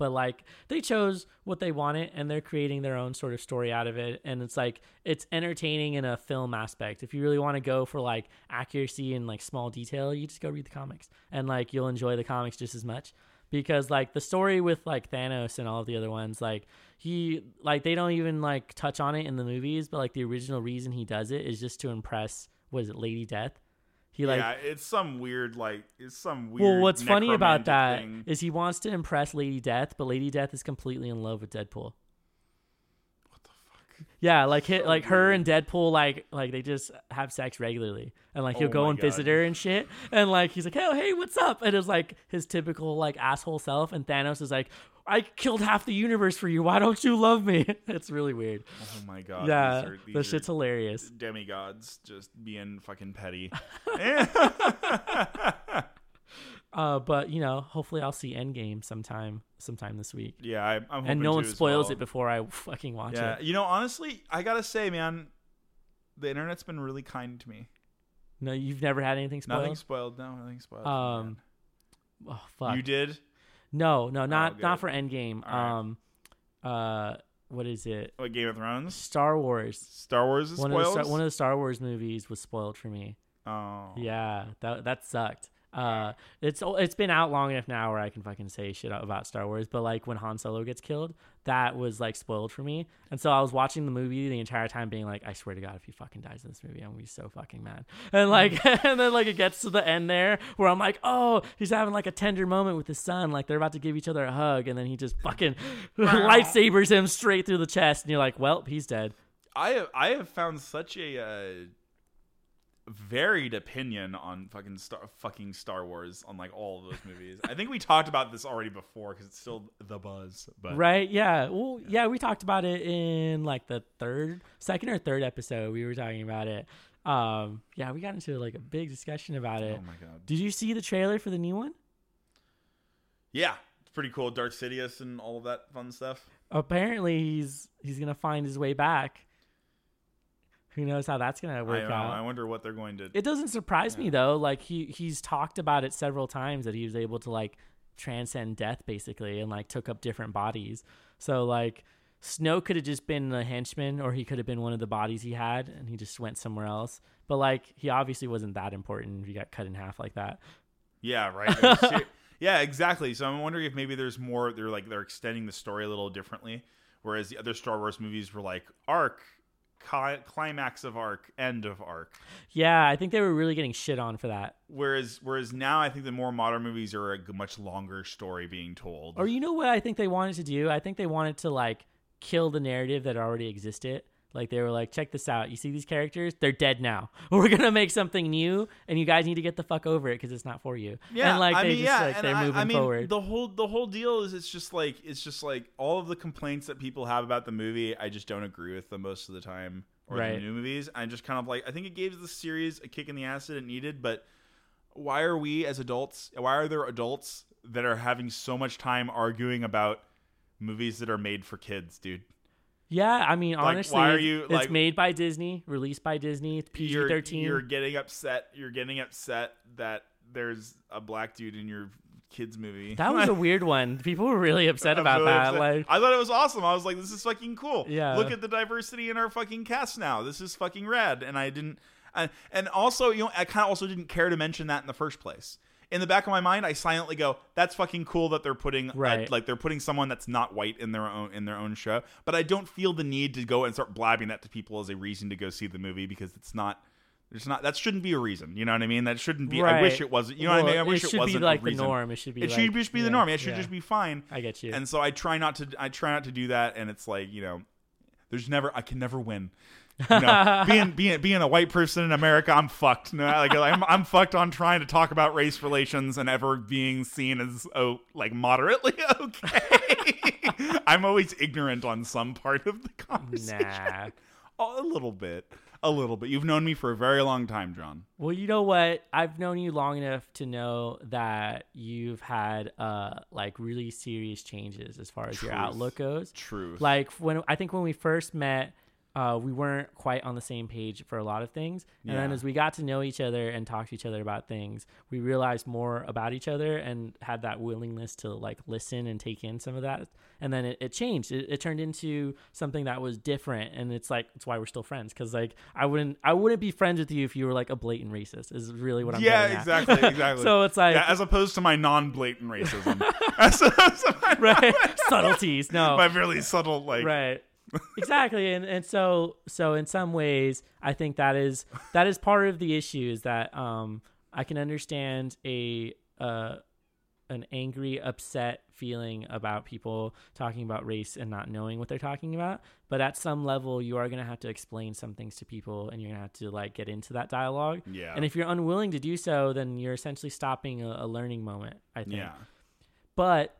But like they chose what they wanted and they're creating their own sort of story out of it. And it's like it's entertaining in a film aspect. If you really want to go for like accuracy and like small detail, you just go read the comics and like you'll enjoy the comics just as much. Because like the story with like Thanos and all of the other ones, like he like they don't even like touch on it in the movies, but like the original reason he does it is just to impress was it Lady Death? He like yeah, it's some weird like it's some weird. well, what's funny about that necromantic is he wants to impress Lady Death, but Lady Death is completely in love with Deadpool. What the fuck? Yeah, like hit, oh, like her and Deadpool, like like they just have sex regularly, and like he'll Oh go and visit her and shit, and like he's like, oh hey, what's up? And it's like his typical like asshole self, and Thanos is like, I killed half the universe for you. Why don't you love me? *laughs* it's really weird. Oh my god. yeah, these are- these the shit's hilarious. demigods just being fucking petty. *laughs* *laughs* Uh, but you know, hopefully I'll see Endgame sometime, sometime this week, yeah, I, I'm hoping and no one spoils well. it before I *laughs* fucking watch Yeah, it. you know, honestly, I gotta say, man, the internet's been really kind to me. No, you've never had anything spoiled. Nothing spoiled. No, nothing spoiled. Um, Oh fuck. you did. No, no, not good. not for Endgame. Right. Um, uh, what is it? What Game of Thrones? Star Wars. Star Wars is One of the. Star, one of the Star Wars movies was spoiled for me. oh, Yeah, that that sucked. Uh, it's it's been out long enough now where I can fucking say shit about Star Wars. But like when Han Solo gets killed, that was like spoiled for me. And so I was watching the movie the entire time, being like, I swear to God, if he fucking dies in this movie, I'm gonna be so fucking mad. And like, *laughs* and then like it gets to the end there where I'm like, oh, he's having like a tender moment with his son, like they're about to give each other a hug, and then he just fucking *laughs* lightsabers him straight through the chest, and you're like, well, he's dead. I have I have found such a uh, varied opinion on fucking Star fucking Star Wars on like all of those movies. I think we talked about this already before because it's still the buzz. But Right? Yeah. Well, yeah, we talked about it in like the third, second or third episode. We were talking about it. Um, yeah, we got into like a big discussion about it. oh my god, Did you see the trailer for the new one? yeah, it's pretty cool. Darth Sidious and all of that fun stuff. Apparently, he's he's gonna find his way back. Who knows how that's gonna work know. out? I wonder what they're going to. It doesn't surprise me though. Like he he's talked about it several times that he was able to like transcend death basically and like took up different bodies. So like Snoke could have just been a henchman or he could have been one of the bodies he had and he just went somewhere else. But like he obviously wasn't that important if he got cut in half like that. Yeah, right. It was ser- *laughs* yeah, exactly. So I'm wondering if maybe there's more. They're like they're extending the story a little differently, whereas the other Star Wars movies were like arc, climax of arc, end of arc. Yeah, I think they were really getting shit on for that. Whereas whereas now I think the more modern movies are a much longer story being told. Or you know what I think they wanted to do? I think they wanted to like kill the narrative that already existed. Like they were like, check this out. You see these characters? They're dead now. *laughs* We're gonna make something new, and you guys need to get the fuck over it because it's not for you. Yeah, and like I they mean, just yeah, like and they're I, moving I mean, forward. The whole the whole deal is it's just like it's just like all of the complaints that people have about the movie. I just don't agree with them most of the time. Or Right. the new movies. I just kind of like I think it gave the series a kick in the ass that it needed. But why are we as adults? Why are there adults that are having so much time arguing about movies that are made for kids, dude? Yeah, I mean, honestly, why are you, it's like- made by Disney, released by Disney. It's PG You're, thirteen. you're getting upset. You're getting upset that there's a black dude in your kids movie. That was a *laughs* weird one. People were really upset I'm about really that. upset. Like, I thought it was awesome. I was like, this is fucking cool. Yeah. Look at the diversity in our fucking cast now. This is fucking rad. And I didn't. I, and also, you know, I kind of also didn't care to mention that in the first place. In the back of my mind, I silently go, "That's fucking cool that they're putting Right. like they're putting someone that's not white in their own in their own show." But I don't feel the need to go and start blabbing that to people as a reason to go see the movie because it's not. There's not. That shouldn't be a reason. You know what I mean? That shouldn't be. I wish it wasn't. You know what I mean? I wish it it, wasn't be like a the norm. It should be. It like, should just be the yeah, norm. It should yeah. just be fine. I get you. And so I try not to I try not to do that and it's like, you know, there's never I can never win. You know, being being being a white person in America, I'm fucked. No, like I'm I'm fucked on trying to talk about race relations and ever being seen as oh like moderately *laughs* okay. I'm always ignorant on some part of the conversation. nah. *laughs* A little bit. A little bit. You've known me for a very long time, John. Well, you know what? I've known you long enough to know that you've had uh like really serious changes as far as your outlook goes. Truth. Like when I think when we first met, uh, we weren't quite on the same page for a lot of things. And then as we got to know each other and talk to each other about things, we realized more about each other and had that willingness to like listen and take in some of that. And then it, it changed. It, it turned into something that was different. And it's like it's why we're still friends. Because like I wouldn't I wouldn't be friends with you if you were like a blatant racist. Is really what I'm saying. yeah, exactly, *laughs* exactly. so it's like yeah, as opposed to my non-blatant racism, *laughs* *laughs* as my, right subtleties. No, my really subtle like right exactly and and so so in some ways i think that is that is part of the issue is that um i can understand a uh an angry upset feeling about people talking about race and not knowing what they're talking about but at some level you are going to have to explain some things to people and you're going to have to like get into that dialogue. Yeah, and if you're unwilling to do so then you're essentially stopping a, a learning moment i think. Yeah, but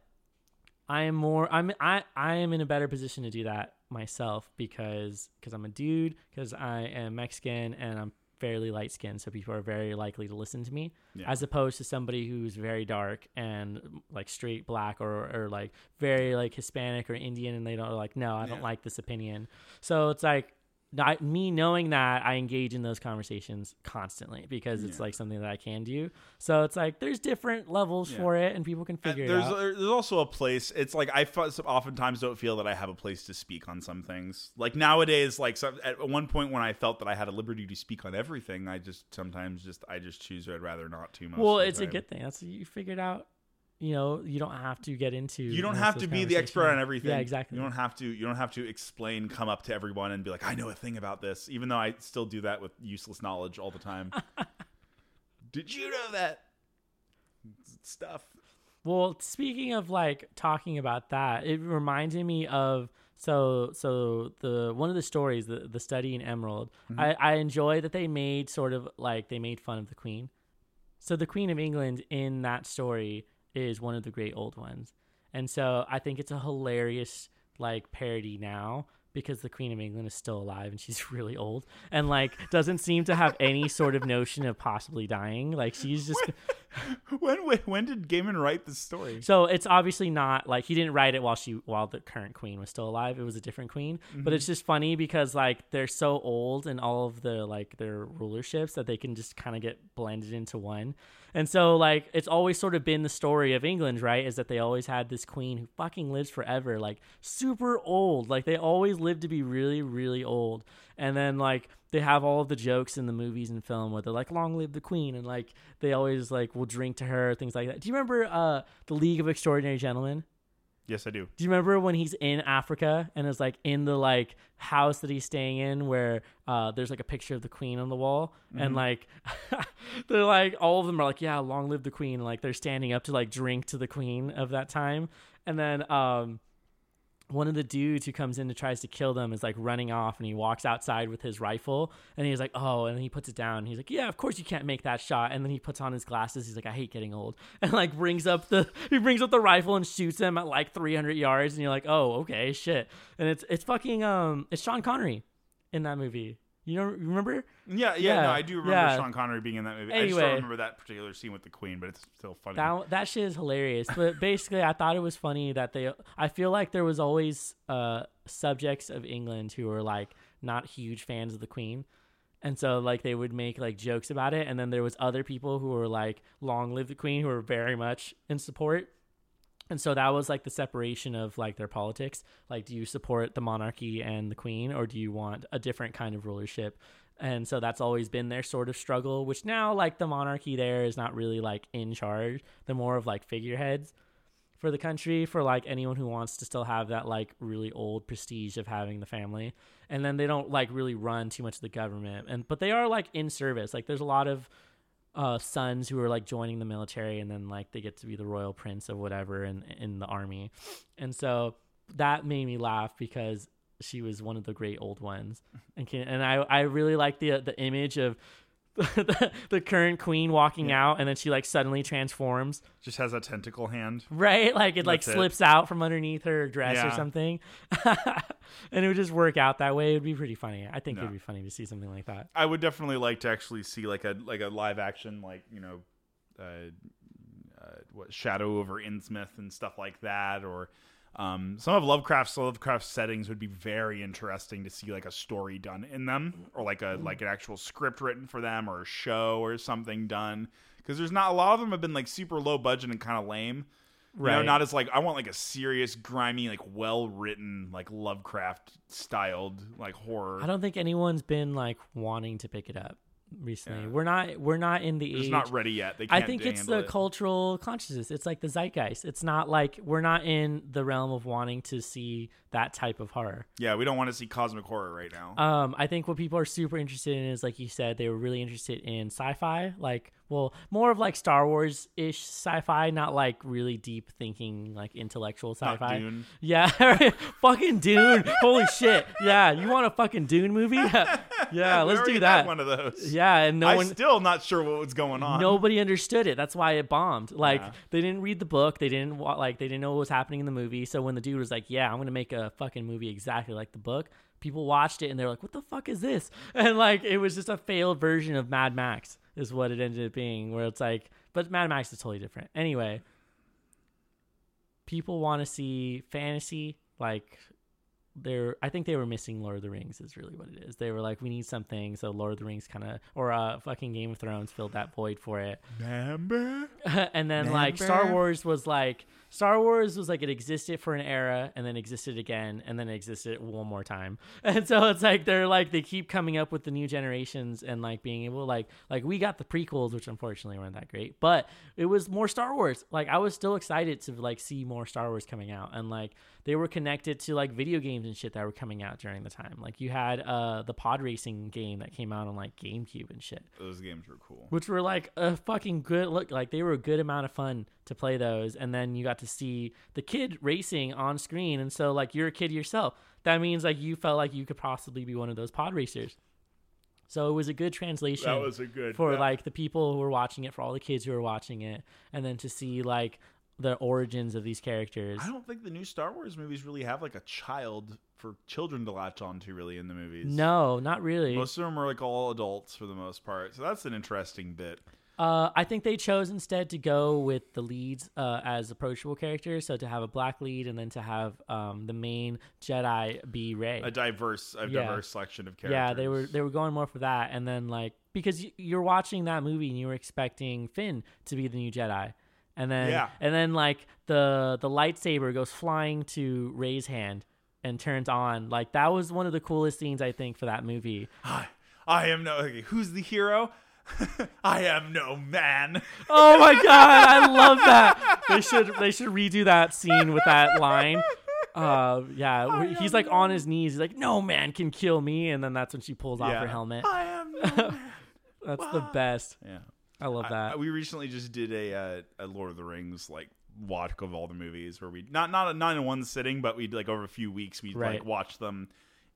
I am more I'm I I am in a better position to do that myself because because I'm a dude because I am Mexican and I'm fairly light skinned so people are very likely to listen to me yeah. as opposed to somebody who's very dark and like straight black or or like very like Hispanic or Indian and they don't like no I don't like this opinion so it's like not, me knowing that I engage in those conversations constantly because it's Yeah. like something that I can do. So it's like there's different levels Yeah. for it, and people can figure there's it out. there's also a place. It's like I oftentimes don't feel that I have a place to speak on some things. Like nowadays, like some, at one point when I felt that I had a liberty to speak on everything, I just sometimes just I just choose I'd rather not too much. well, it's a good thing. That's you figured out. You know, you don't have to get into. You don't have to be the expert on everything. Yeah, exactly. You don't have to. You don't have to explain, come up to everyone, and be like, "I know a thing about this," even though I still do that with useless knowledge all the time. *laughs* Did you know that stuff? Well, speaking of like talking about that, it reminded me of so so the one of the stories, the the study in Emerald. Mm-hmm. I I enjoy that they made sort of like they made fun of the Queen. So the Queen of England in that story is one of the great old ones, and so I think it's a hilarious like parody now because the Queen of England is still alive and she's *laughs* really old and like doesn't seem to have any sort of notion of possibly dying. Like she's just *laughs* When when, when did Gaiman write this story? so it's obviously not like he didn't write it while she while the current queen was still alive. It was a different queen. But mm-hmm. it's just funny because like they're so old and all of the like their rulerships that they can just kind of get blended into one. And so like it's always sort of been the story of England, right? Is that they always had this queen who fucking lives forever, like super old. Like they always lived to be really really old. And then like they have all of the jokes in the movies and film where they're like long live the queen and like they always like will drink to her things like that do you remember uh the league of extraordinary gentlemen Yes, I do. do you remember when he's in africa and is like in the like house that he's staying in where uh there's like a picture of the queen on the wall? And like *laughs* they're like all of them are like yeah long live the queen. And like they're standing up to like drink to the queen of that time. And then um one of the dudes who comes in and tries to kill them is like running off and he walks outside with his rifle and he's like oh and he puts it down. He's like yeah of course you can't make that shot and then he puts on his glasses. He's like i hate getting old *laughs* and like brings up the he brings up the rifle and shoots him at like 300 yards and you're like oh okay shit. And it's it's fucking um it's sean connery in that movie you know remember Yeah, yeah, Yeah, no, I do remember yeah. Sean Connery being in that movie. I just don't remember that particular scene with the Queen, but it's still funny. That that shit is hilarious. But basically, I thought it was funny that they. I feel like there was always uh, subjects of England who were like not huge fans of the Queen, and so like they would make like jokes about it. And then there was other people who were like, "Long live the Queen," who were very much in support. And so that was like the separation of like their politics. Like, do you support the monarchy and the queen, or do you want a different kind of rulership? And so that's always been their sort of struggle, which now like the monarchy there is not really like in charge. They're more of like figureheads for the country for like anyone who wants to still have that like really old prestige of having the family. And then they don't like really run too much of the government. And but they are like in service. Like there's a lot of uh, sons who are like joining the military and then like they get to be the royal prince of whatever in in the army. And so that made me laugh because she was one of the great old ones. *laughs* And can, and I I really like the the image of the, *laughs* the current queen walking out and then she like suddenly transforms. Just has a tentacle hand. right? Like it like That's it. slips out from underneath her dress or something. *laughs* And it would just work out that way. It would be pretty funny. I think Yeah. it'd be funny to see something like that. I would definitely like to actually see like a like a live action like you know, uh, uh, what Shadow over Innsmouth and stuff like that, or um, some of Lovecraft's Lovecraft settings would be very interesting to see like a story done in them, or like a like an actual script written for them, or a show or something done. Because there's not a lot of them have been like super low budget and kind of lame. You know, Right. not as like I want like a serious, grimy, like well written, like Lovecraft styled like horror. I don't think anyone's been like wanting to pick it up recently. Yeah. We're not we're not in the It's age. not ready yet. They I think it's the it. cultural consciousness. It's like the zeitgeist. It's not like we're not in the realm of wanting to see that type of horror. Yeah, we don't want to see cosmic horror right now. Um, I think what people are super interested in is like you said, they were really interested in sci-fi, like well, more of like Star Wars ish sci-fi, not like really deep thinking, like intellectual sci-fi. Dune. Yeah, *laughs* fucking Dune. Holy shit. Yeah, you want a fucking Dune movie? *laughs* Yeah, We let's do that. One of those. Yeah, and no I'm one still not sure what was going on. nobody understood it. That's why it bombed. Like Yeah. they didn't read the book. They didn't like they didn't know what was happening in the movie. So when the dude was like, "Yeah, I'm gonna make a fucking movie exactly like the book," people watched it and they're like, "What the fuck is this?" *laughs* And like it was just a failed version of Mad Max, is what it ended up being. Where it's like, but Mad Max is totally different. Anyway, people want to see fantasy like they're I think they were missing Lord of the Rings is really what it is. They were like, we need something, so Lord of the Rings kind of or uh fucking Game of Thrones filled that void for it. Remember? *laughs* and then like Star Wars was like Star Wars was like it existed for an era and then existed again and then existed one more time. *laughs* And so it's like they're like they keep coming up with the new generations and like being able like like we got the prequels which unfortunately weren't that great, but it was more Star Wars. Like I was still excited to like see more Star Wars coming out and like they were connected to like video games and shit that were coming out during the time. Like you had uh the pod racing game that came out on like GameCube and shit Those games were cool. which were like a fucking good look like they were a good amount of fun to play those and then you got to see the kid racing on screen and so like you're a kid yourself that means like you felt like you could possibly be one of those pod racers so it was a good translation That was a good for yeah. like the people who were watching it for all the kids who were watching it and then to see like the origins of these characters I don't think the new Star Wars movies really have like a child for children to latch onto really in the movies. no not really Most of them are like all adults for the most part. So that's an interesting bit. Uh, I think they chose instead to go with the leads uh, as approachable characters. So to have a black lead and then to have um, the main Jedi be Rey. A diverse a Yeah. diverse selection of characters. yeah, they were they were going more for that, and then like because you're watching that movie and you were expecting Finn to be the new Jedi, and then Yeah. and then like the the lightsaber goes flying to Rey's hand and turns on. Like that was one of the coolest scenes I think for that movie. I, I am no okay, who's the hero? *laughs* I am no man. *laughs* Oh my god, I love that. They should they should redo that scene with that line. Uh, yeah, where he's like on his knees. He's like, "No man can kill me," and then that's when she pulls off Yeah. her helmet. I am no *laughs* man. That's the best. Yeah. I love that. I- we recently just did a uh, a Lord of the Rings like watch of all the movies where we not not not in one sitting, but we'd like over a few weeks we'd Right. like watched them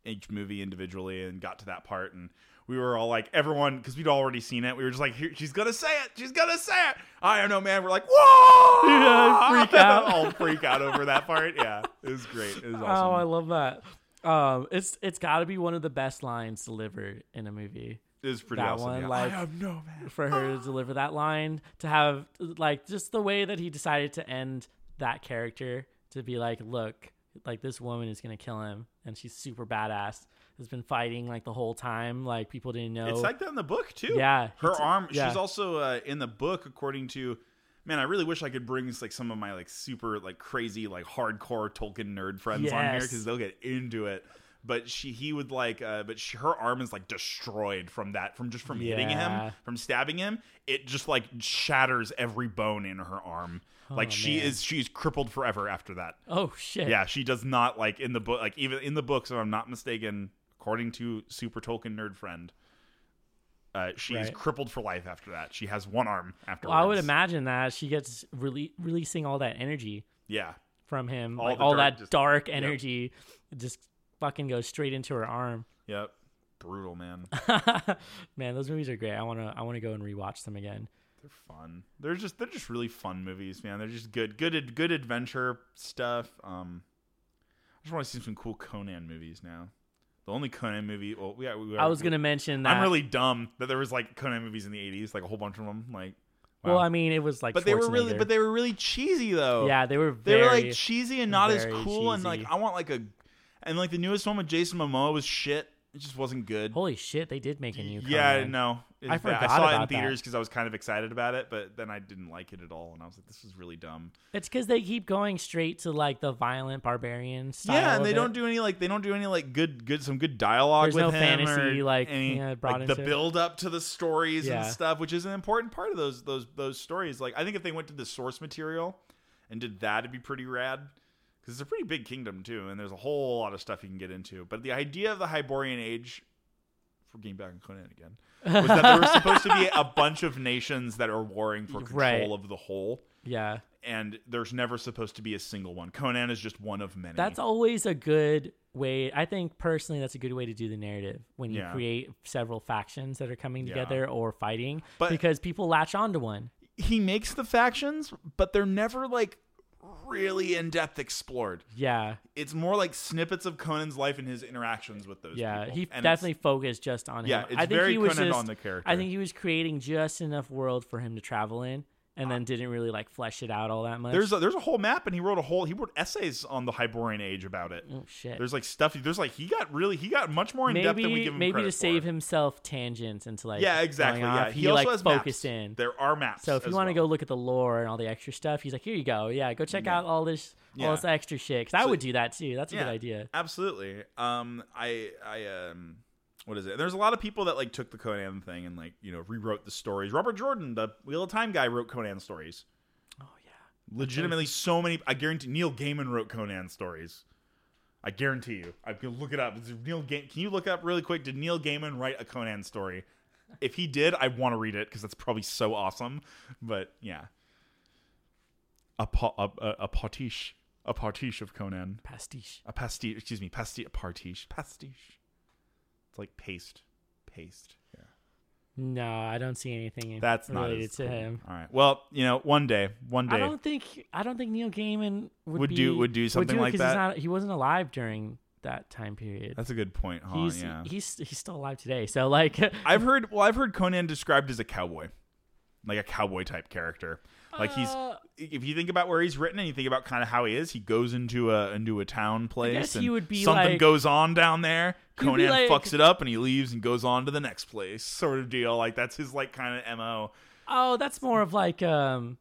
each movie individually and got to that part and we were all like everyone because we'd already seen it. We were just like, Here, she's gonna say it. She's gonna say it. I don't know, man. We're like, whoa! *laughs* Yeah, *laughs* freak out. all freak out over that part. Yeah, it was great. It was awesome. Oh, I love that. Um, it's it's got to be one of the best lines delivered in a movie. was pretty that awesome. one, yeah. like- I am no man. for her to deliver that line to have like just the way that he decided to end that character to be like look like this woman is gonna kill him and she's super badass has been fighting like the whole time like people didn't know It's like that in the book too. Yeah, her arm. yeah. She's also uh, in the book, according to. Man, I really wish I could bring like some of my like super like crazy like hardcore Tolkien nerd friends on here because they'll get into it. But she, he would like, uh, but she, her arm is like destroyed from that, from just from hitting him, from stabbing him. It just like shatters every bone in her arm. like she man. is, she's crippled forever after that. oh shit Yeah, she does not like in the book, like even in the books, if I'm not mistaken, according to Super Tolkien Nerd Friend, uh, she is Right. crippled for life after that. She has one arm after. well, i would imagine that she gets rele- releasing all that energy Yeah, from him All like all dark- that just- dark yep. energy just fucking goes straight into her arm yep, brutal man. *laughs* man those movies are great i want to i want to go and rewatch them again They're fun. They're just they're just really fun movies, man. They're just good, good, good adventure stuff. Um, I just want to see some cool Conan movies now. The only Conan movie, well, we, we i was gonna mention that I'm really dumb that there was like Conan movies in the '80s, like a whole bunch of them. Like, Well. I mean, it was like, but they were really, but they were really cheesy though. yeah, they were. they were like cheesy and not as very cool. And like. I want like a, and like the newest one with Jason Momoa was shit. It just wasn't good. holy shit, they did make a new. yeah, Conan. no, It's I forgot I saw it in theaters because I was kind of excited about it, but then I didn't like it at all, and I was like, this is really dumb. It's because they keep going straight to like the violent barbarian style. yeah, and they it. don't do any like they don't do any like good good some good dialogue There's with no him fantasy, or like, any, yeah, brought like the build up to the stories Yeah. and stuff, which is an important part of those those those stories. Like I think if they went to the source material and did that, it'd be pretty rad because it's a pretty big kingdom too, and there's a whole lot of stuff you can get into. But the idea of the Hyborian Age, for getting back on Conan again, was that there were supposed to be a *laughs* bunch of nations that are warring for control Right. of the whole. Yeah, And there's never supposed to be a single one. Conan is just one of many. that's always a good way. I think personally, that's a good way to do the narrative when you Yeah. create several factions that are coming Yeah. together or fighting, But- because people latch onto one. he makes the factions, but they're never like really in depth explored. Yeah, It's more like snippets of Conan's life and his interactions with those. yeah. people. He And definitely focused just on him. Yeah, it's I think very he was Conan just, on the character. I think he was creating just enough world for him to travel in, and then didn't really like flesh it out all that much. There's a, there's a whole map, and he wrote a whole he wrote essays on the Hyborian Age about it. oh shit. There's like stuff. There's like he got really he got much more in depth than we maybe give him maybe to save for. himself tangents into like Yeah, exactly. Yeah, he, also like has focused maps. in. There are maps. So if you want to well. go look at the lore and all the extra stuff, he's like, here you go. Yeah, go check Yeah. out all this Yeah. all this extra shit. 'Cause I So- would do that too. That's a Yeah. good idea. Absolutely. Um, I, I, um, what is it? There's a lot of people that like took the Conan thing and like you know rewrote the stories. Robert Jordan, the Wheel of Time guy, wrote Conan stories. Oh yeah. Legitimately, so many. I guarantee Neil Gaiman wrote Conan stories. I guarantee you. I can look it up. Neil Ga- Can you look up really quick? Did Neil Gaiman write a Conan story? If he did, I want to read it because that's probably so awesome. But yeah, a pa- a, a, a pastiche, a pastiche of Conan. Pastiche. A pastiche, excuse me, pastiche, pastiche, pastiche. It's like paste, paste. Yeah, No, I don't see anything that's not related to cool. him. All right. Well, you know, one day, one day. I don't think I don't think Neil Gaiman would, Would be, do- would do something it like 'cause that? He's not, he wasn't alive during that time period. That's a good point, huh? he's yeah. he's he's still alive today. So like, I've heard. Well, I've heard Conan described as a cowboy, like a cowboy type character. Like he's. Uh, If you think about where he's written and you think about kind of how he is, he goes into a into a town place and he would be something like- goes on down there. He would be Conan like- fucks it up and he leaves and goes on to the next place, sort of deal. Like that's his like kind of mo. oh, that's more of like um.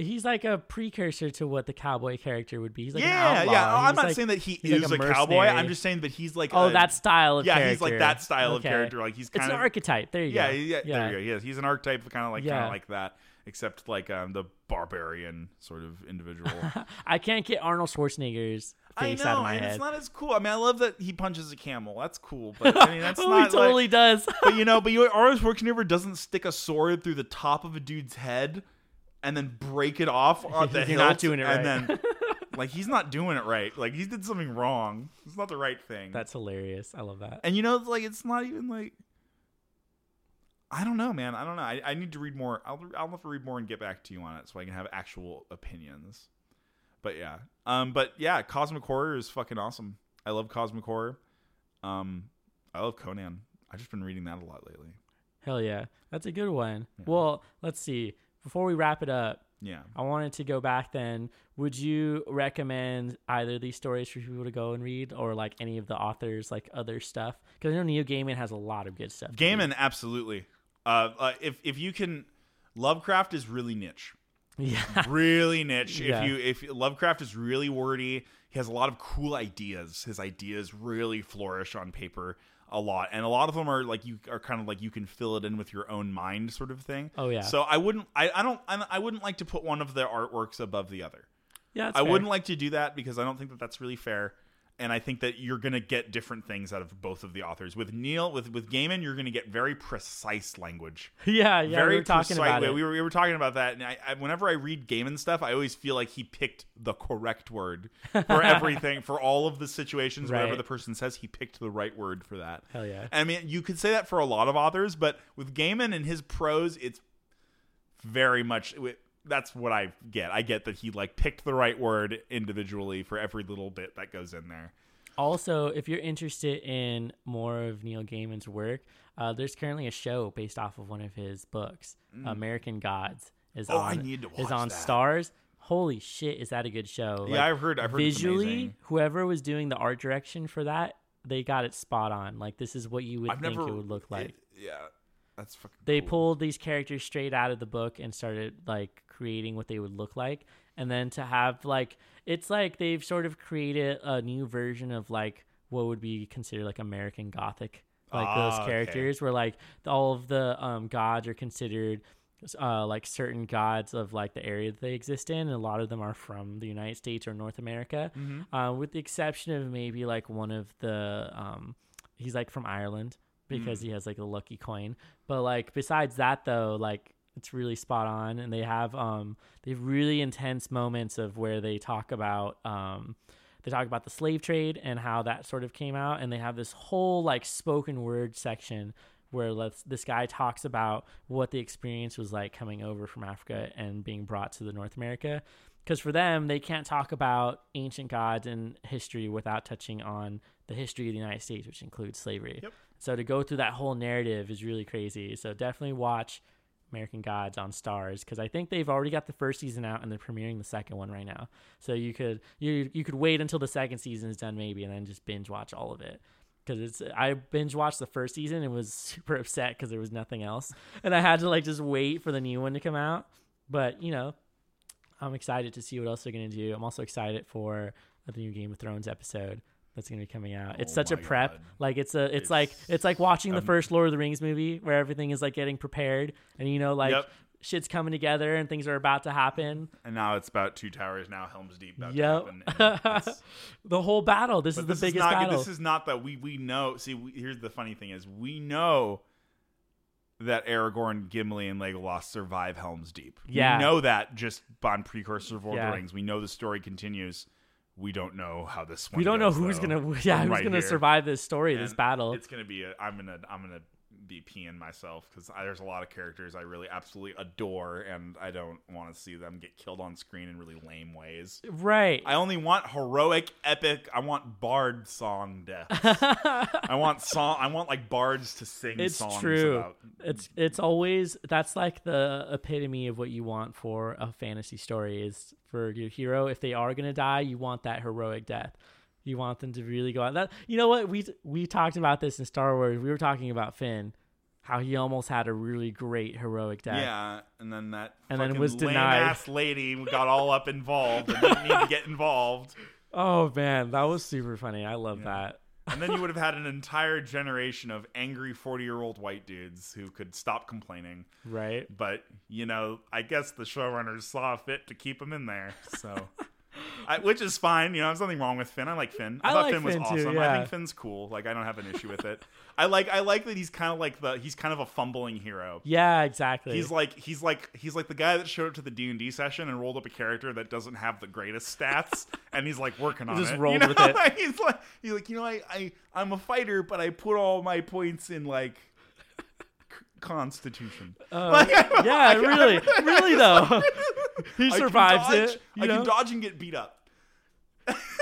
He's like a precursor to what the cowboy character would be. He's like yeah, yeah. I'm not like- saying that he he's like is a a, cowboy. I'm just saying that he's like Oh, a- that style of yeah, character. he's like that style Okay. of character. Like he's It's kind an archetype. There you yeah, go. yeah, yeah. There you go. He. He's an archetype, kind of like kind Yeah. of like that, except like um the barbarian sort of individual. *laughs* I can't get Arnold Schwarzenegger's I face know, out of my and head. it's not as cool. I mean, I love that he punches a camel. That's cool, but I *laughs* mean, that's oh, not he totally like. does. *laughs* But you know, but you Arnold Schwarzenegger doesn't stick a sword through the top of a dude's head and then break it off on the You're hilt, not doing it and right. then like he's not doing it right. Like he did something wrong. It's not the right thing. That's hilarious. I love that. and you know, like it's not even like. I don't know, man. I don't know. I, I need to read more. I'll I'll have to read more and get back to you on it so I can have actual opinions. But yeah, um, but yeah, Cosmic Horror is fucking awesome. I love Cosmic Horror. Um, I love Conan. I've just been reading that a lot lately. Hell yeah. That's a good one. Yeah. Well, let's see. Before we wrap it up, Yeah. I wanted to go back then. Would you recommend either of these stories for people to go and read or like any of the authors, like other stuff? Because I know Neil Gaiman has a lot of good stuff. Gaiman, absolutely. Uh, uh, if if you can, Lovecraft is really niche. Yeah. *laughs* really niche. Yeah. If you if Lovecraft is really wordy, he has a lot of cool ideas. His ideas really flourish on paper a lot, and a lot of them are like you are kind of like you can fill it in with your own mind, sort of thing. Oh, yeah. So I wouldn't. I, I don't. I, I wouldn't like to put one of their artworks above the other. Yeah. I fair. wouldn't like to do that because I don't think that that's really fair. And I think that you're gonna get different things out of both of the authors. With Neil, with with Gaiman, you're gonna get very precise language *laughs* Yeah. Yeah. very we were talking precise about it. We were we were talking about that, and I, I whenever I read Gaiman stuff, I always feel like he picked the correct word for *laughs* everything for all of the situations. Whenever Right. the person says he picked the right word for that. Hell yeah. I mean, you could say that for a lot of authors, but with Gaiman and his prose, it's very much. That's what I get. I get that he like picked the right word individually for every little bit that goes in there. Also, if you're interested in more of Neil Gaiman's work, uh, there's currently a show based off of one of his books, American Gods. Is Mm. Oh, on, I need to is watch on that. Starz. Holy shit, is that a good show? yeah, I've heard. I've heard visually, whoever was doing the art direction for that, they got it spot on. Like this is what you would I've think never it would look like. it- yeah, that's fucking. they cool. pulled these characters straight out of the book and started like creating what they would look like and then to have like it's like they've sort of created a new version of like what would be considered like american gothic like Ah, those okay. characters where like all of the um gods are considered uh, like certain gods of like the area that they exist in and a lot of them are from the united states or north america Mm-hmm. uh, with the exception of maybe like one of the um he's like from ireland because he has like a lucky coin but like besides that though like it's really spot on and they have um they have really intense moments of where they talk about um they talk about the slave trade and how that sort of came out and they have this whole like spoken word section where let's, this guy talks about what the experience was like coming over from Africa and being brought to the North America because for them they can't talk about ancient gods and history without touching on the history of the United States which includes slavery. Yep. So to go through that whole narrative is really crazy. So definitely watch American Gods on Starz because I think they've already got the first season out and they're premiering the second one right now. So you could you you could wait until the second season is done maybe and then just binge watch all of it. Because it's I binge watched the first season and was *laughs* super upset because there was nothing else and I had to like just wait for the new one to come out. But you know, I'm excited to see what else they're gonna do. I'm also excited for the new Game of Thrones episode that's gonna be coming out. It's Oh such a prep. God. Like it's a it's, It's- like it's like watching the um, first Lord of the Rings movie where everything is like getting prepared and you know like Yep. shit's coming together and things are about to happen. And now it's about two towers. Now Helm's Deep. About Yep. To happen. *laughs* The whole battle. This is the this biggest is not, battle. This is not that we we know. See, we, here's the funny thing: is we know that Aragorn, Gimli, and Legolas survive Helm's Deep. Yeah. we know that just on precursor of Lord of the Rings. We know the story continues. We don't know how this one. we don't know goes, who's though. gonna *laughs* yeah who's Right gonna here. survive this story, this battle. It's gonna be. A, I'm gonna. I'm gonna be peeing myself because there's a lot of characters I really absolutely adore, and I don't want to see them get killed on screen in really lame ways. Right. I only want heroic, epic. I want bard song death. *laughs* I want song. I want like bards to sing It's songs true. about. it's it's always that's like the epitome of what you want for a fantasy story is for your hero if they are going to die you want that heroic death you want them to really go out that you know what we we talked about this in Star Wars we were talking about Finn how he almost had a really great heroic death Yeah, and then that And then was denied. lame-ass *laughs* lady got all up involved and didn't need to get involved. oh man that was super funny I love that And then you would have had an entire generation of angry 40 year old white dudes who could stop complaining. right But, you know, I guess the showrunners saw fit to keep him in there. So. *laughs* I, which is fine, you know. There's nothing wrong with Finn. I like Finn. I, I thought like Finn was Finn too, awesome. I think Finn's cool. Like I don't have an issue with it. I like I like that he's kind of like the he's kind of a fumbling hero. yeah exactly He's like he's like he's like the guy that showed up to the D and D session and rolled up a character that doesn't have the greatest stats, *laughs* and he's like working on Just it. rolled you know? with it. *laughs* he's like he's like you know I, I I'm a fighter, but I put all my points in like Constitution. *laughs* Uh, Like, *laughs* yeah really *laughs* really though he survives dodge- it I know? can dodge and get beat up.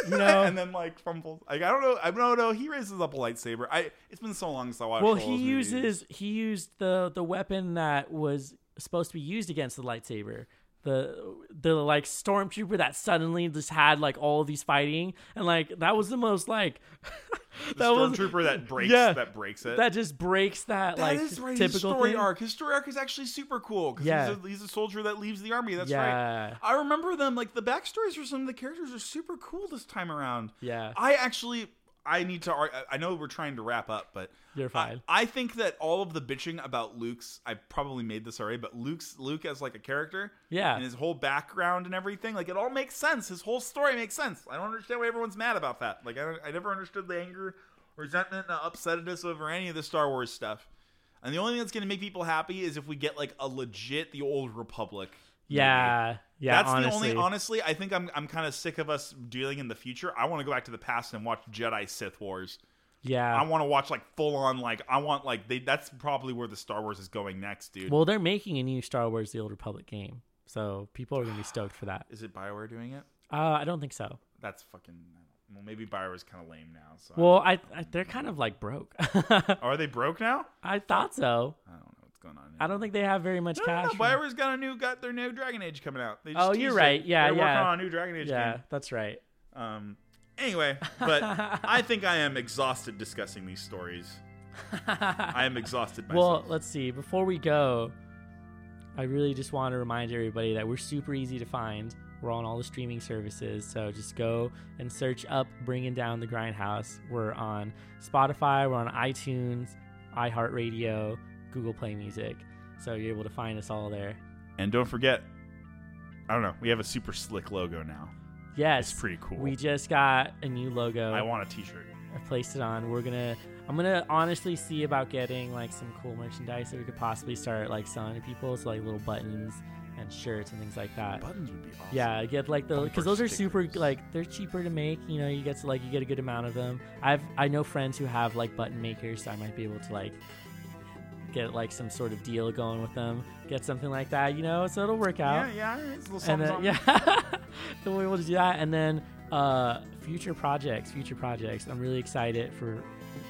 You know? and then like fumbles. Like I don't know. I don't know. He raises up a lightsaber. I. It's been so long since I watched. well he those movies. uses he used the the weapon that was supposed to be used against the lightsaber the the like stormtrooper that suddenly just had like all of these fighting and like that was the most like *laughs* the that was stormtrooper that *laughs* breaks yeah. that breaks it. that just breaks that, That like is right. typical story thing. arc. His story arc is actually super cool because Yeah. he's, he's a soldier that leaves the army. That's right. I remember them. Like the backstories for some of the characters are super cool this time around. yeah I actually. I need to. I know we're trying to wrap up, but You're fine. I, I think that all of the bitching about Luke's. I probably made this already, but Luke's Luke as like a character. Yeah. and his whole background and everything, like it all makes sense. His whole story makes sense. I don't understand why everyone's mad about that. Like I, I never understood the anger, resentment, and upsetness over any of the Star Wars stuff. And the only thing that's going to make people happy is if we get like a legit The Old Republic. movie. Yeah That's honestly the only. Honestly, I think I'm. I'm kind of sick of us dealing in the future. I want to go back to the past and watch Jedi Sith Wars. yeah I want to watch like full on. Like I want like they. That's probably where the Star Wars is going next, dude. well they're making a new Star Wars The Old Republic game so people are gonna be *sighs* stoked for that is it Bioware doing it? uh I don't think so That's fucking. Well, maybe Bioware's kind of lame now. So well I, I they're kind of like broke *laughs* are they broke now? I thought so I don't know going on. I don't think they have very much No, cash. no. Bioware's got a new got their new Dragon Age coming out. They just Oh, you're right. It. Yeah, They're yeah. working on a new Dragon Age yeah, game. that's right. Um. Anyway, but *laughs* I think I am exhausted discussing these stories. I am exhausted *laughs* myself. Well, let's see. Before we go, I really just want to remind everybody that we're super easy to find. We're on all the streaming services, so just go and search up "Bringing Down the Grindhouse." We're on Spotify, we're on iTunes, iHeartRadio, Google Play Music, so you're able to find us all there. and don't forget, I don't know. We have a super slick logo now. Yes, It's pretty cool. We just got a new logo. I want a T-shirt. I placed it on. We're gonna. I'm gonna honestly see about getting like some cool merchandise that we could possibly start like selling to people, so like little buttons and shirts and things like that. Buttons would be awesome. Yeah, get like the because those are super like they're cheaper to make. You know, you get to like you get a good amount of them. I've I know friends who have like button makers, so I might be able to like get like some sort of deal going with them. Get something like that, you know, so it'll work out Yeah, yeah. It's a little and then something. yeah, so able to do that, and then uh, future projects, future projects. I'm really excited for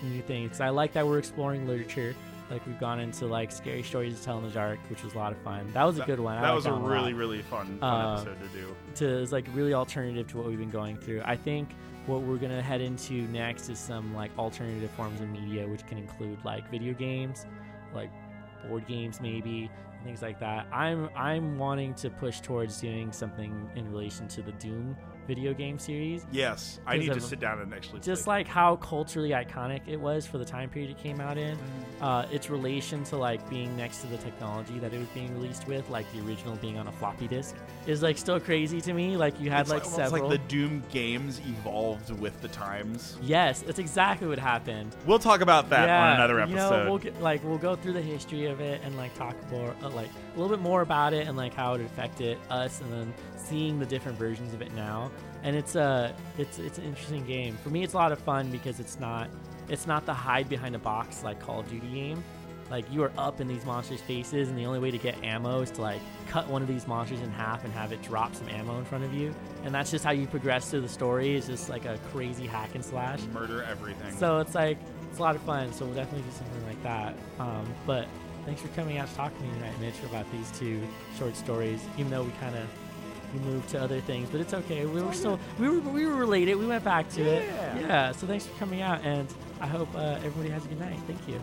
new things. I like that we're exploring literature. Like we've gone into like scary stories to tell in the dark, which was a lot of fun. That was a good one. That was a one lot. really, really fun, fun Uh, episode to do. to is like really alternative to what we've been going through. I think what we're gonna head into next is some like alternative forms of media, which can include like video games, like board games maybe, things like that. I'm I'm wanting to push towards doing something in relation to the Doom video game series. Yes, I need to sit down and actually Just like how culturally iconic it was for the time period it came out in, uh, its relation to like being next to the technology that it was being released with, like the original being on a floppy disk, is like still crazy to me. Like you had It's like almost several. like the Doom games evolved with the times. Yes, that's exactly what happened. We'll talk about that yeah, on another You episode. know, we'll get, like we'll go through the history of it and like talk more, uh, like a little bit more about it and like how it affected us, and then seeing the different versions of it now. And it's a it's it's an interesting game for me. It's a lot of fun because it's not it's not the hide behind a box like Call of Duty game. Like you are up in these monsters' faces, and the only way to get ammo is to like cut one of these monsters in half and have it drop some ammo in front of you. And that's just how you progress through the story. It's just like a crazy hack and slash. Murder everything. So it's like it's a lot of fun. So we'll definitely do something like that. Um, but thanks for coming out to talk to me tonight, Mitch, about these two short stories. Even though we kind of we moved to other things, but it's okay. We were still we were we were related. We went back to it. Yeah. Yeah. So thanks for coming out, and I hope uh, everybody has a good night. Thank you.